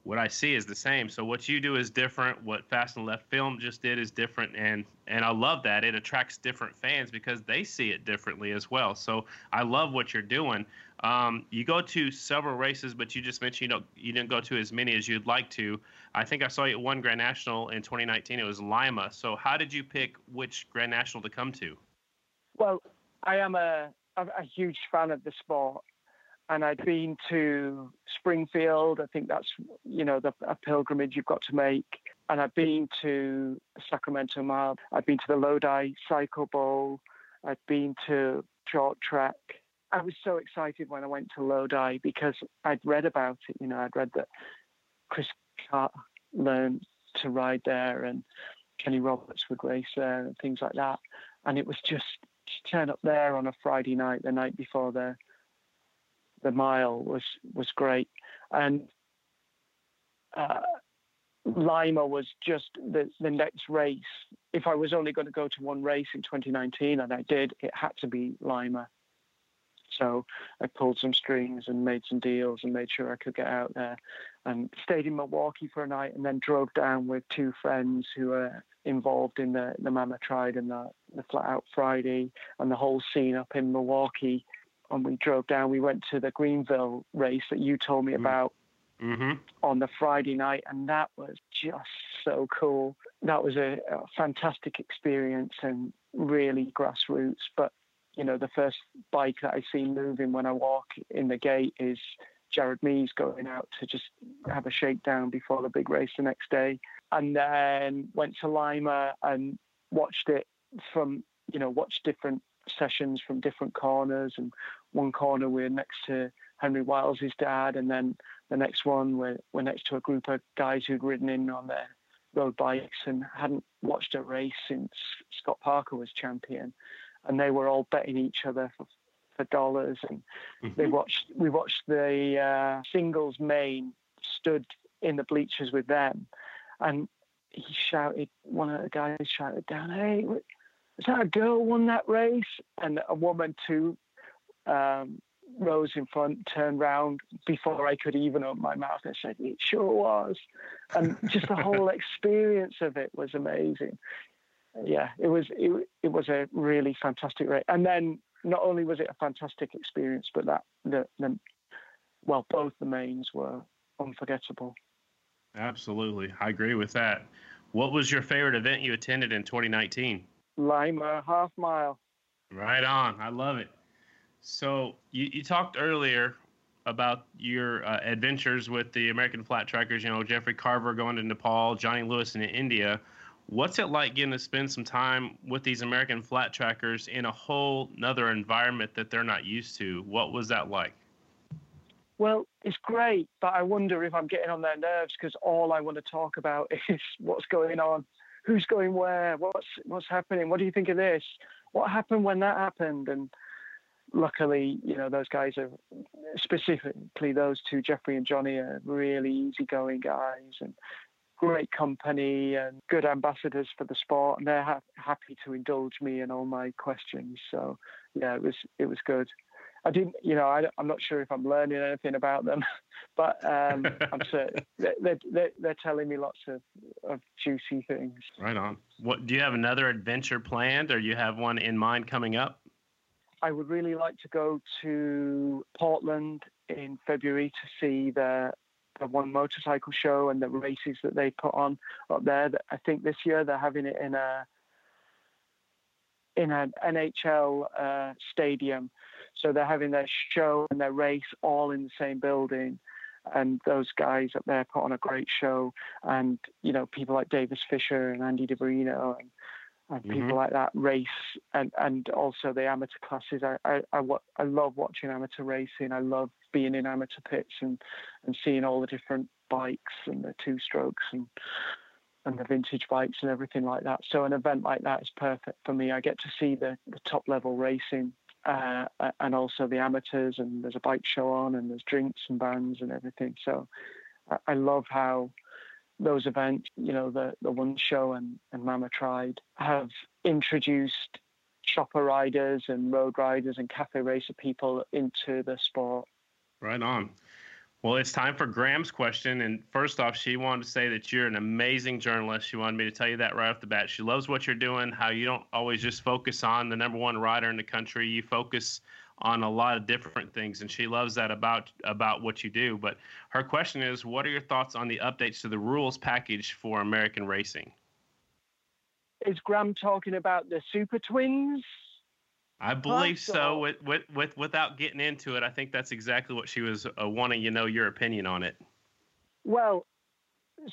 what I see is the same. So what you do is different. What Fast and Left Film just did is different, and and I love that it attracts different fans because they see it differently as well. So I love what you're doing. Um, you go to several races, but you just mentioned you know you didn't go to as many as you'd like to. I think I saw you at one Grand National in 2019. It was Lima. So how did you pick which Grand National to come to? Well, I am a a huge fan of the sport and I'd been to Springfield. I think that's you know the, a pilgrimage you've got to make. And I've been to Sacramento Mile. I've been to the Lodi Cycle Bowl. I've been to short track. I was so excited when I went to Lodi because I'd read about it. You know, I'd read that Chris Carr learned to ride there and Kenny Roberts would race there and things like that. And it was just to turn up there on a Friday night, the night before the the mile was was great, and uh, Lima was just the the next race. If I was only going to go to one race in 2019, and I did, it had to be Lima. So I pulled some strings and made some deals and made sure I could get out there, and stayed in Milwaukee for a night, and then drove down with two friends who were involved in the the Mama Tried and the the Flat Out Friday and the whole scene up in Milwaukee when we drove down, we went to the Greenville race that you told me mm. about mm-hmm. on the Friday night, and that was just so cool. That was a, a fantastic experience and really grassroots. But you know, the first bike that I see moving when I walk in the gate is Jared Mees going out to just have a shakedown before the big race the next day. And then went to Lima and watched it from, you know, watched different sessions from different corners. And one corner we're next to Henry Wiles' dad, and then the next one we're, we're next to a group of guys who'd ridden in on their road bikes and hadn't watched a race since Scott Parker was champion. And they were all betting each other for, for dollars. And mm-hmm. they watched we watched the uh, singles main stood in the bleachers with them, and he shouted. One of the guys shouted down, "Hey, is that a girl won that race? And a woman too um, rose in front, turned round before I could even open my mouth and said, It sure was. And just the whole experience of it was amazing. yeah, it was it, it was a really fantastic race. And then not only was it a fantastic experience, but that the, the well, both the mains were unforgettable. Absolutely, I agree with that. What was your favorite event you attended in 2019? Lima half mile. Right on. I love it. So you, you talked earlier about your uh, adventures with the American Flat Trackers. You know, Jeffrey Carver going to Nepal, Johnny Lewis in India. What's it like getting to spend some time with these American Flat Trackers in a whole nother environment that they're not used to? What was that like? Well, it's great, but I wonder if I'm getting on their nerves because all I want to talk about is what's going on, who's going where, what's what's happening, what do you think of this, what happened when that happened, and luckily, you know, those guys are specifically those two, Jeffrey and Johnny, are really easygoing guys and great company and good ambassadors for the sport, and they're ha- happy to indulge me in all my questions. So, yeah, it was it was good. I didn't, you know, I, am not sure if I'm learning anything about them, but um, I'm certain they're, they're, they're, telling me lots of, of juicy things. Right on. What do you have another adventure planned, or you have one in mind coming up? I would really like to go to Portland in February to see the the one motorcycle show and the races that they put on up there. I think this year they're having it in a in an NHL uh, stadium, so they're having their show and their race all in the same building. And those guys up there put on a great show, and you know people like Davis Fisher and Andy DiBrino and and mm-hmm. people like that race and and also the amateur classes. I, I, I I love watching amateur racing. I love being in amateur pits and and seeing all the different bikes and the two strokes and and the vintage bikes and everything like that. So an event like that is perfect for me. I get to see the the top level racing uh, and also the amateurs and there's a bike show on and there's drinks and bands and everything. So I, I love how those events, you know, the, the One Show and, and Mama Tried, have introduced chopper riders and road riders and cafe racer people into the sport. Right on. Well, it's time for Graham's question. And first off, she wanted to say that you're an amazing journalist. She wanted me to tell you that right off the bat. She loves what you're doing, how you don't always just focus on the number one rider in the country. You focus on a lot of different things, and she loves that about about what you do. But her question is, what are your thoughts on the updates to the rules package for American racing? Is Graham talking about the Super Twins? I believe so. With, with, with, without getting into it, I think that's exactly what she was uh, wanting you know your opinion on it. Well,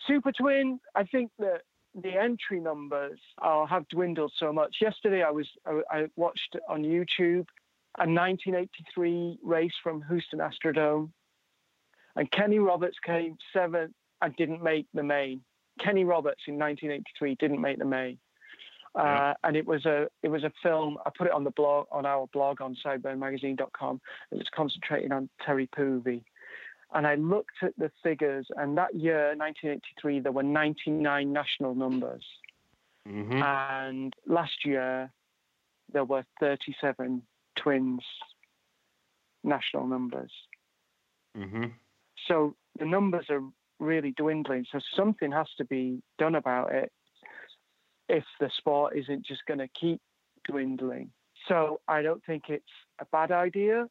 Super Twin, I think that the entry numbers are, have dwindled so much. Yesterday, I was I, I watched on YouTube a 1983 race from Houston Astrodome, and Kenny Roberts came seventh and didn't make the main. Kenny Roberts in 1983 didn't make the main. Uh, and it was a it was a film. I put it on the blog on our blog on sideburnmagazine.com. It was concentrating on Terry Poovey, and I looked at the figures. And that year, 1983, there were 99 national numbers, mm-hmm. and last year there were 37 twins national numbers. Mm-hmm. So the numbers are really dwindling. So something has to be done about it if the sport isn't just going to keep dwindling. So I don't think it's a bad idea.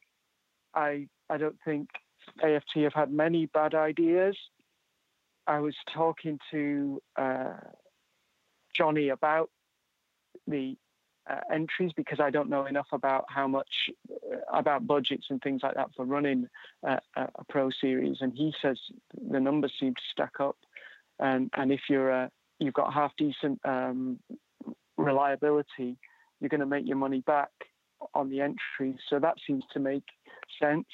I I don't think AFT have had many bad ideas. I was talking to uh, Johnny about the uh, entries because I don't know enough about how much uh, about budgets and things like that for running uh, a pro series. And he says the numbers seem to stack up. And and if you're you've got half decent um, reliability, you're going to make your money back on the entries. So that seems to make sense.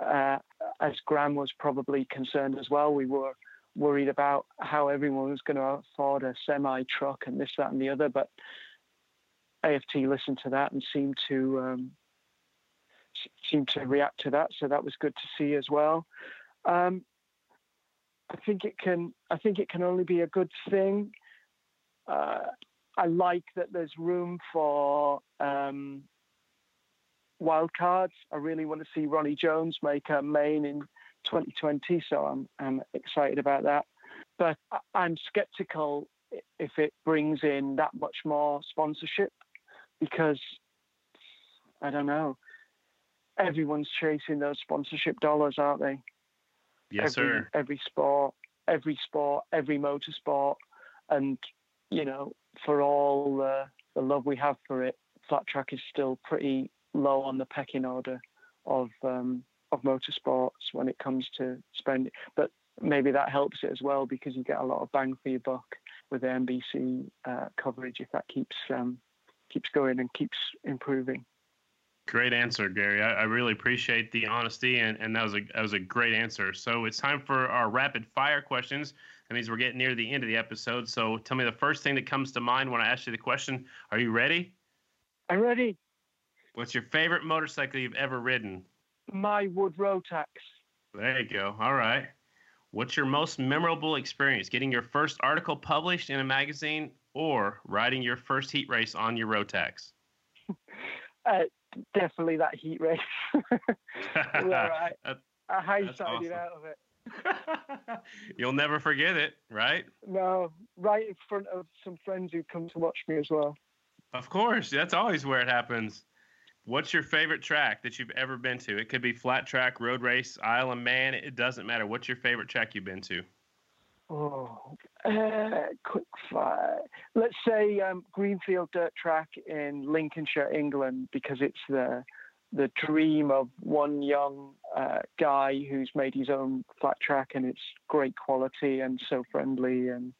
Uh, as Graham was probably concerned as well, we were worried about how everyone was going to afford a semi truck and this, that, and the other. But AFT listened to that and seemed to um, seemed to react to that. So that was good to see as well. Um, I think it can. I think it can only be a good thing. Uh, I like that there's room for um, wildcards. I really want to see Ronnie Jones make a main in 2020, so I'm I'm excited about that. But I'm skeptical if it brings in that much more sponsorship because I don't know. Everyone's chasing those sponsorship dollars, aren't they? Yes, every, sir. Every sport, every sport, every motorsport, and you know, for all uh, the love we have for it, flat track is still pretty low on the pecking order of um, of motorsports when it comes to spending. But maybe that helps it as well because you get a lot of bang for your buck with the NBC uh, coverage if that keeps um, keeps going and keeps improving. Great answer, Gary. I, I, really appreciate the honesty, and, and that was a that was a great answer. So it's time for our rapid fire questions. That means we're getting near the end of the episode. So tell me the first thing that comes to mind when I ask you the question. Are you ready? I'm ready. What's your favorite motorcycle you've ever ridden? My Wood Rotax. There you go. All right. What's your most memorable experience? Getting your first article published in a magazine or riding your first heat race on your Rotax? Uh, definitely that heat race. I, I high sided awesome. out of it. You'll never forget it, right? No, right in front of some friends who come to watch me as well. Of course, that's always where it happens. What's your favorite track that you've ever been to? It could be flat track, road race, Isle of Man. It doesn't matter. What's your favorite track you've been to? Oh, uh, quick fire. Let's say um, Greenfield Dirt Track in Lincolnshire, England, because it's the the dream of one young uh, guy who's made his own flat track, and it's great quality and so friendly, and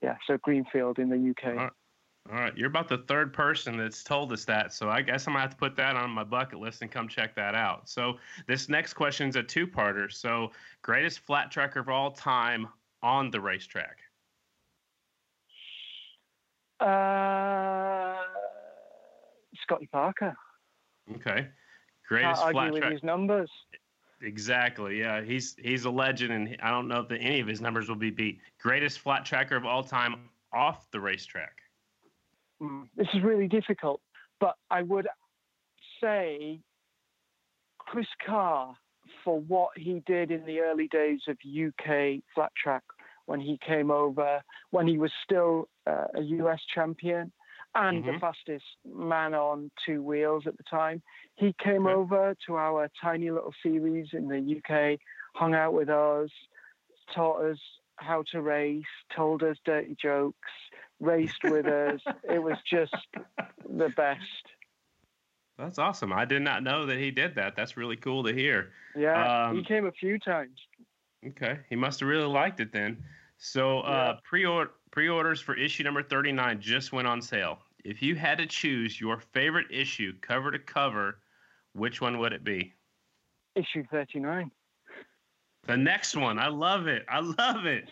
yeah, so Greenfield in the UK. All right. All right, you're about the third person that's told us that, so I guess I'm gonna have to put that on my bucket list and come check that out. So this next question is a two-parter. So greatest flat tracker of all time on the racetrack? Uh, Scotty Parker. Okay, greatest I'll flat track. his numbers. Exactly. Yeah, he's he's a legend, and I don't know if any of his numbers will be beat. Greatest flat tracker of all time off the racetrack. Mm, this is really difficult, but I would say Chris Carr for what he did in the early days of UK flat track when he came over, when he was still uh, a US champion and mm-hmm. the fastest man on two wheels at the time. He came okay. over to our tiny little series in the UK, hung out with us, taught us how to race, told us dirty jokes, raced with us. It was just the best. That's awesome. I did not know that he did that. That's really cool to hear. Yeah, um, he came a few times. Okay, he must have really liked it then. So uh, yeah. pre-order pre-orders for issue number 39 just went on sale. If you had to choose your favorite issue, cover to cover, which one would it be? Issue 39. The next one. I love it. I love it.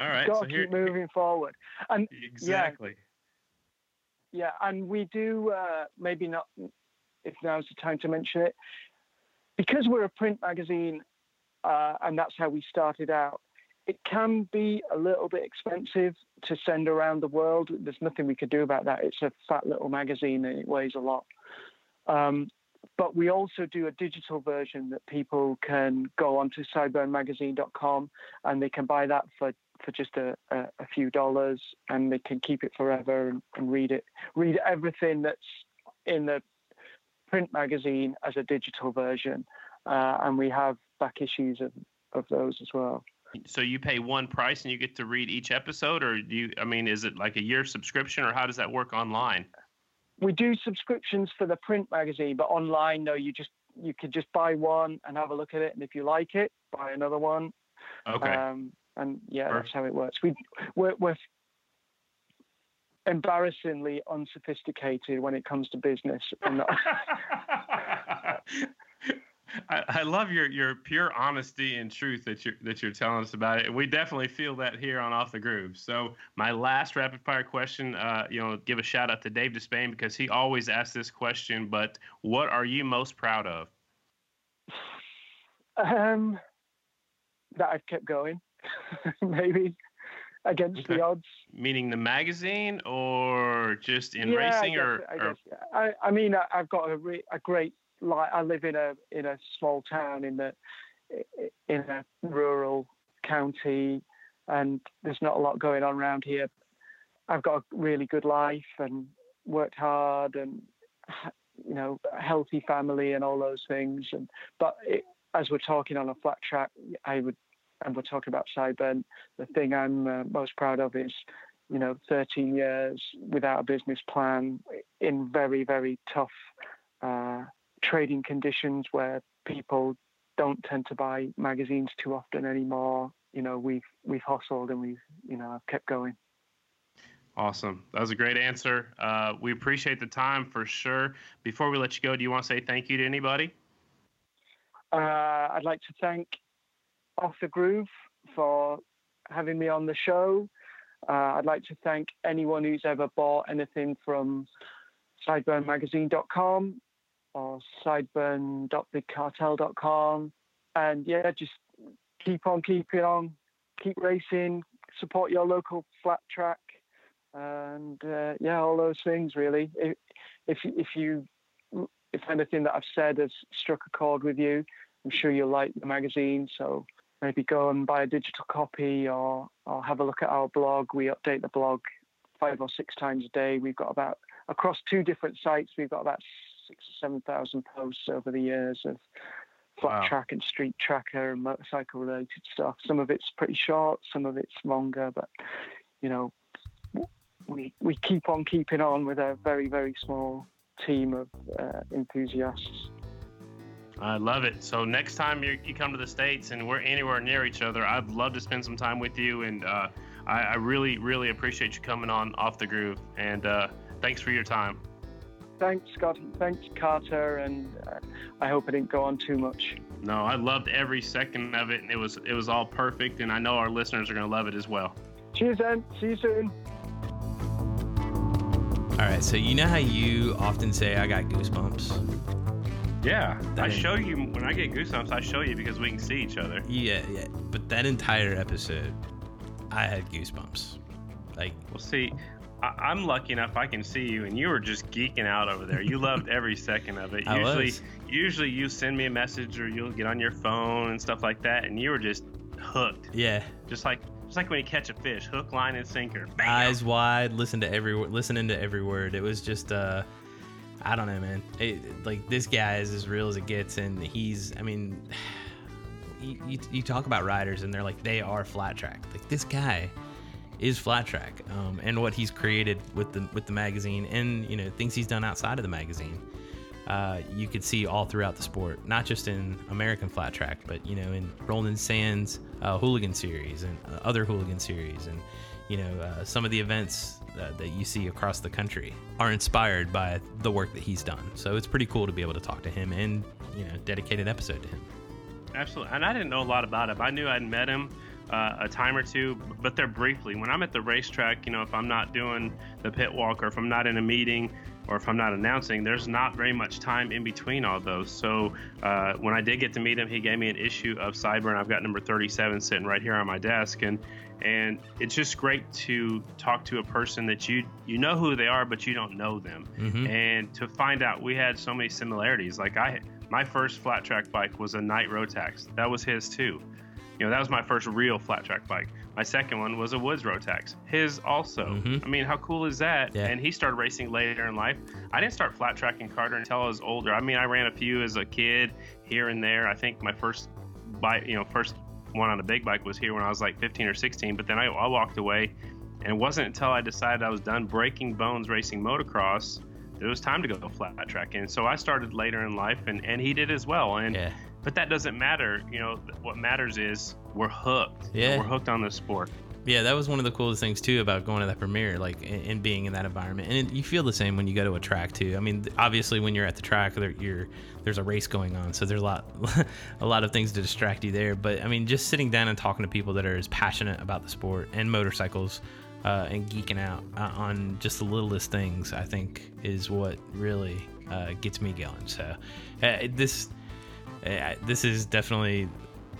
All right. Got so keep here, moving forward. And exactly. Yeah, yeah and we do uh, maybe not if now's the time to mention it because we're a print magazine, uh, and that's how we started out. It can be a little bit expensive to send around the world. There's nothing we could do about that. It's a fat little magazine and it weighs a lot. Um, but we also do a digital version that people can go onto sideburnmagazine.com and they can buy that for, for just a, a, a few dollars and they can keep it forever and, and read it. Read everything that's in the print magazine as a digital version. Uh, and we have back issues of, of those as well. So you pay one price and you get to read each episode, or do you? I mean, is it like a year subscription, or how does that work online? We do subscriptions for the print magazine, but online, no. You just you could just buy one and have a look at it, and if you like it, buy another one. Okay. Um, and yeah, Perfect. that's how it works. We we're, we're embarrassingly unsophisticated when it comes to business. I, I, love your your pure honesty and truth that you're that you're telling us about it. We definitely feel that here on Off the Groove. So my last rapid fire question, uh, you know, give a shout out to Dave Despain because he always asks this question. But what are you most proud of? Um, that I've kept going, maybe against okay. the odds. Meaning the magazine, or just in yeah, racing, I or, I, or... I, I mean, I, have got a, re- a great like I live in a in a small town in the in a rural county, and there's not a lot going on around here. I've got a really good life and worked hard and you know a healthy family and all those things. And but it, as we're talking on a flat track, I would and we're talking about Sideburn. The thing I'm uh, most proud of is you know 13 years without a business plan in very very tough uh, trading conditions where people don't tend to buy magazines too often anymore. You know, we've we've hustled and we've you know kept going. Awesome. That was a great answer. Uh, we appreciate the time for sure. Before we let you go, do you want to say thank you to anybody? Uh, I'd like to thank Off the Groove for having me on the show. Uh, I'd like to thank anyone who's ever bought anything from sideburnmagazine.com or sideburn.bigcartel.com. And yeah, just keep on keeping on, keep racing, support your local flat track, and uh, yeah, all those things really. If, if if you if anything that I've said has struck a chord with you, I'm sure you'll like the magazine. So maybe go and buy a digital copy or or have a look at our blog. We update the blog five or six times a day. We've got about across two different sites. We've got about six or seven thousand posts over the years of flat wow. track and street tracker and motorcycle related stuff. Some of it's pretty short, some of it's longer, but you know, we we keep on keeping on with a very very small team of uh, enthusiasts. I love it. So next time you come to the states and we're anywhere near each other, I'd love to spend some time with you. And uh, I, I, really, really appreciate you coming on off the groove. And uh, thanks for your time. Thanks, Scott. Thanks, Carter. And uh, I hope I didn't go on too much. No, I loved every second of it, and it was it was all perfect. And I know our listeners are going to love it as well. Cheers, then. See you soon. All right, so you know how you often say I got goosebumps. Yeah, that I show you when I get goosebumps. I show you because we can see each other. Yeah, yeah. But that entire episode, I had goosebumps. Like, well, see, I, am lucky enough I can see you, and you were just geeking out over there. You loved every second of it. I usually, was. usually you send me a message or you'll get on your phone and stuff like that, and you were just hooked. Yeah. Just like just like when you catch a fish, hook, line, and sinker. Bam! Eyes wide, listen to every listening to every word. It was just uh I don't know, man. It, like this guy is as real as it gets, and he's. I mean, you, you, talk about riders, and they're like they are flat track. Like this guy is flat track, um, and what he's created with the with the magazine, and you know things he's done outside of the magazine. Uh, you could see all throughout the sport, not just in American flat track, but you know in Roland Sands uh, Hooligan Series and uh, other Hooligan Series, and you know uh, some of the events uh, that you see across the country are inspired by the work that he's done. So it's pretty cool to be able to talk to him and you know dedicate an episode to him. Absolutely, and I didn't know a lot about him. I knew I'd met him uh, a time or two, but they're briefly. When I'm at the racetrack, you know, if I'm not doing the pit walk or if I'm not in a meeting or if I'm not announcing, there's not very much time in between all those. So uh, when I did get to meet him, he gave me an issue of Sideburn, and I've got number 37 sitting right here on my desk, and and it's just great to talk to a person that you you know who they are, but you don't know them, mm-hmm. and to find out we had so many similarities. Like I, my first flat track bike was a night Rotax. That was his too. You know, that was my first real flat track bike. My second one was a Woods Rotax. His also. Mm-hmm. I mean, how cool is that? Yeah. And he started racing later in life. I didn't start flat tracking Carter until I was older. I mean, I ran a few as a kid here and there. I think my first bike, you know, first one on a big bike was here when I was like 15 or 16. But then I, I walked away, and it wasn't until I decided I was done breaking bones racing motocross that it was time to go flat track. And so I started later in life, and, and he did as well. And yeah. but that doesn't matter. You know, what matters is we're hooked. Yeah, we're hooked on this sport. Yeah, that was one of the coolest things too about going to that premiere, like and being in that environment. And you feel the same when you go to a track too. I mean, obviously when you're at the track, there, there's a race going on, so there's a lot a lot of things to distract you there. But I mean, just sitting down and talking to people that are as passionate about the sport and motorcycles uh, and geeking out uh, on just the littlest things, I think is what really uh, gets me going. So uh, this uh, this is definitely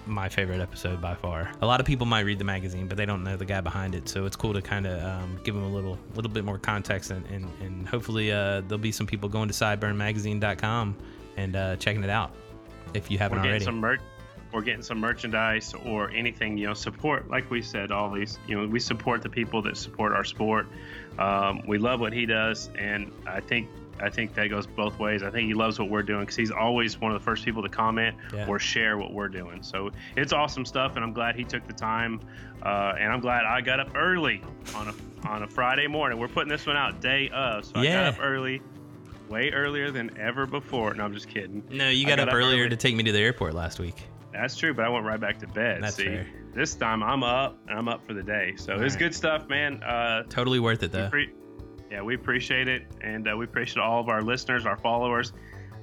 my favorite episode by far. A lot of people might read the magazine, but they don't know the guy behind it. So it's cool to kind of um, give them a little little bit more context, and, and, and hopefully uh, there'll be some people going to sideburnmagazine.com and uh, checking it out if you haven't we're already. Some merch. or getting some merchandise or anything, you know, support, like we said, all these, you know, we support the people that support our sport. Um, we love what he does, and I think I think that goes both ways. I think he loves what we're doing because he's always one of the first people to comment Yeah. or share what we're doing. So it's awesome stuff, and I'm glad he took the time, uh, and I'm glad I got up early on a on a Friday morning. We're putting this one out day of, so I got up early, way earlier than ever before. No, I'm just kidding. No, you I got, up, earlier early. to take me to the airport last week. That's true, but I went right back to bed. That's See, fair. this time I'm up and I'm up for the day. So it's Alright. good stuff, man. Uh, Totally worth it though. pre- yeah, we appreciate it, and uh, we appreciate all of our listeners, our followers.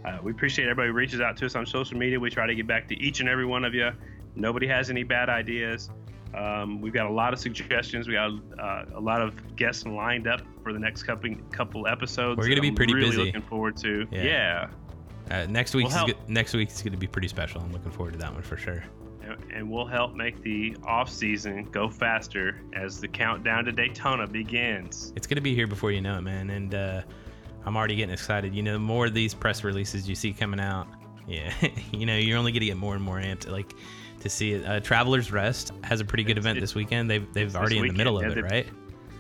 Uh, we appreciate everybody who reaches out to us on social media. We try to get back to each and every one of you. Nobody has any bad ideas. Um, we've got a lot of suggestions. We got uh, a lot of guests lined up for the next couple couple episodes. We're gonna be I'm pretty really busy. Looking forward to. Yeah. yeah. Uh, next week, Well, is next week is going to be pretty special. I'm looking forward to that one for sure. And we'll help make the off season go faster as the countdown to Daytona begins. It's going to be here before you know it, man. And uh, I'm already getting excited. You know, the more of these press releases you see coming out, yeah, you know, you're only going to get more and more amped. Like to see it. Uh, Travelers Rest has a pretty good It's- event this weekend. They've they've already in the weekend, middle of yeah, it, right?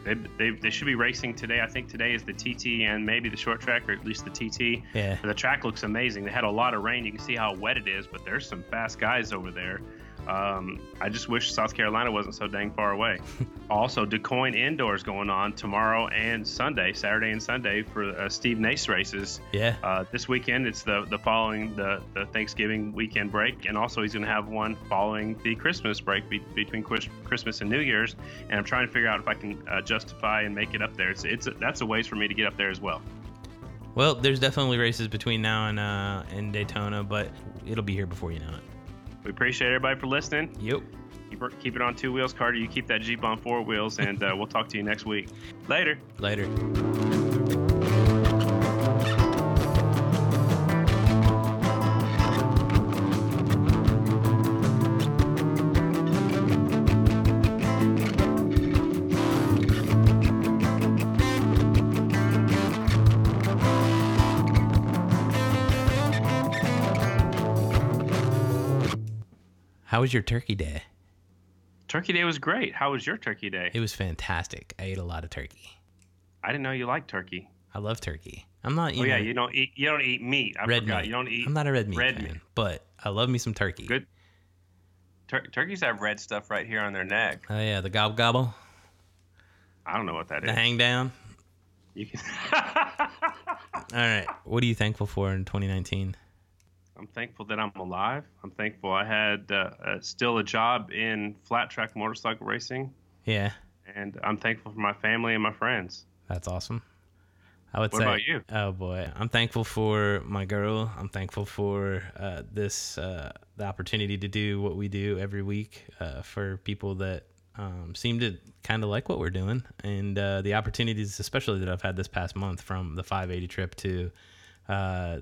They, they, they should be racing today. I think today is the TT and maybe the short track, or at least the TT. Yeah. The track looks amazing. They had a lot of rain. You can see how wet it is, but there's some fast guys over there. Um, I just wish South Carolina wasn't so dang far away. also, DuQuoin indoors going on tomorrow and Sunday, Saturday and Sunday for uh, Steve Nace races. Yeah. Uh, this weekend, it's the the following the, the Thanksgiving weekend break, and also he's going to have one following the Christmas break be, between Chris- Christmas and New Year's. And I'm trying to figure out if I can uh, justify and make it up there. It's it's that's a ways for me to get up there as well. Well, there's definitely races between now and uh, and Daytona, but it'll be here before you know it. We appreciate everybody for listening. Yep. Keep, it- keep it on two wheels, Carter. You keep that Jeep on four wheels, and uh, we'll talk to you next week. Later. Later. How was your turkey day? Turkey Day was great. How was your Turkey Day? It was fantastic. I ate a lot of turkey. I didn't know you liked turkey. I love turkey. I'm not. You oh yeah, know, you don't eat you don't eat meat. I red forgot. meat. You don't eat. I'm not a red meat red fan, meat. but I love me some turkey. Good. Tur- turkeys have red stuff right here on their neck. Oh yeah, the gobble gobble, I don't know what that the is. hang down. You can. All right. What are you thankful for in 2019? I'm thankful that I'm alive. I'm thankful I had uh, uh, still a job in flat track motorcycle racing, Yeah, and I'm thankful for my family and my friends. that's awesome. I would What say. about you? Oh boy, I'm thankful for my girl. I'm thankful for uh, this uh, the opportunity to do what we do every week uh, for people that um, seem to kind of like what we're doing, and uh, the opportunities, especially that I've had this past month, from the 580 trip to uh,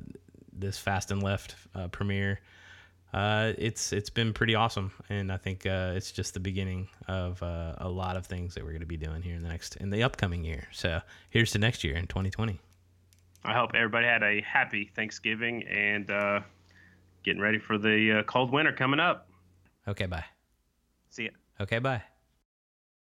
this Fast and Left uh, premiere. Uh, it's it's been pretty awesome, and I think uh, it's just the beginning of uh, a lot of things that we're going to be doing here in the next in the upcoming year. So here's to next year in 2020. I hope everybody had a happy Thanksgiving and uh, getting ready for the uh, cold winter coming up. Okay, bye. See ya. Okay, bye.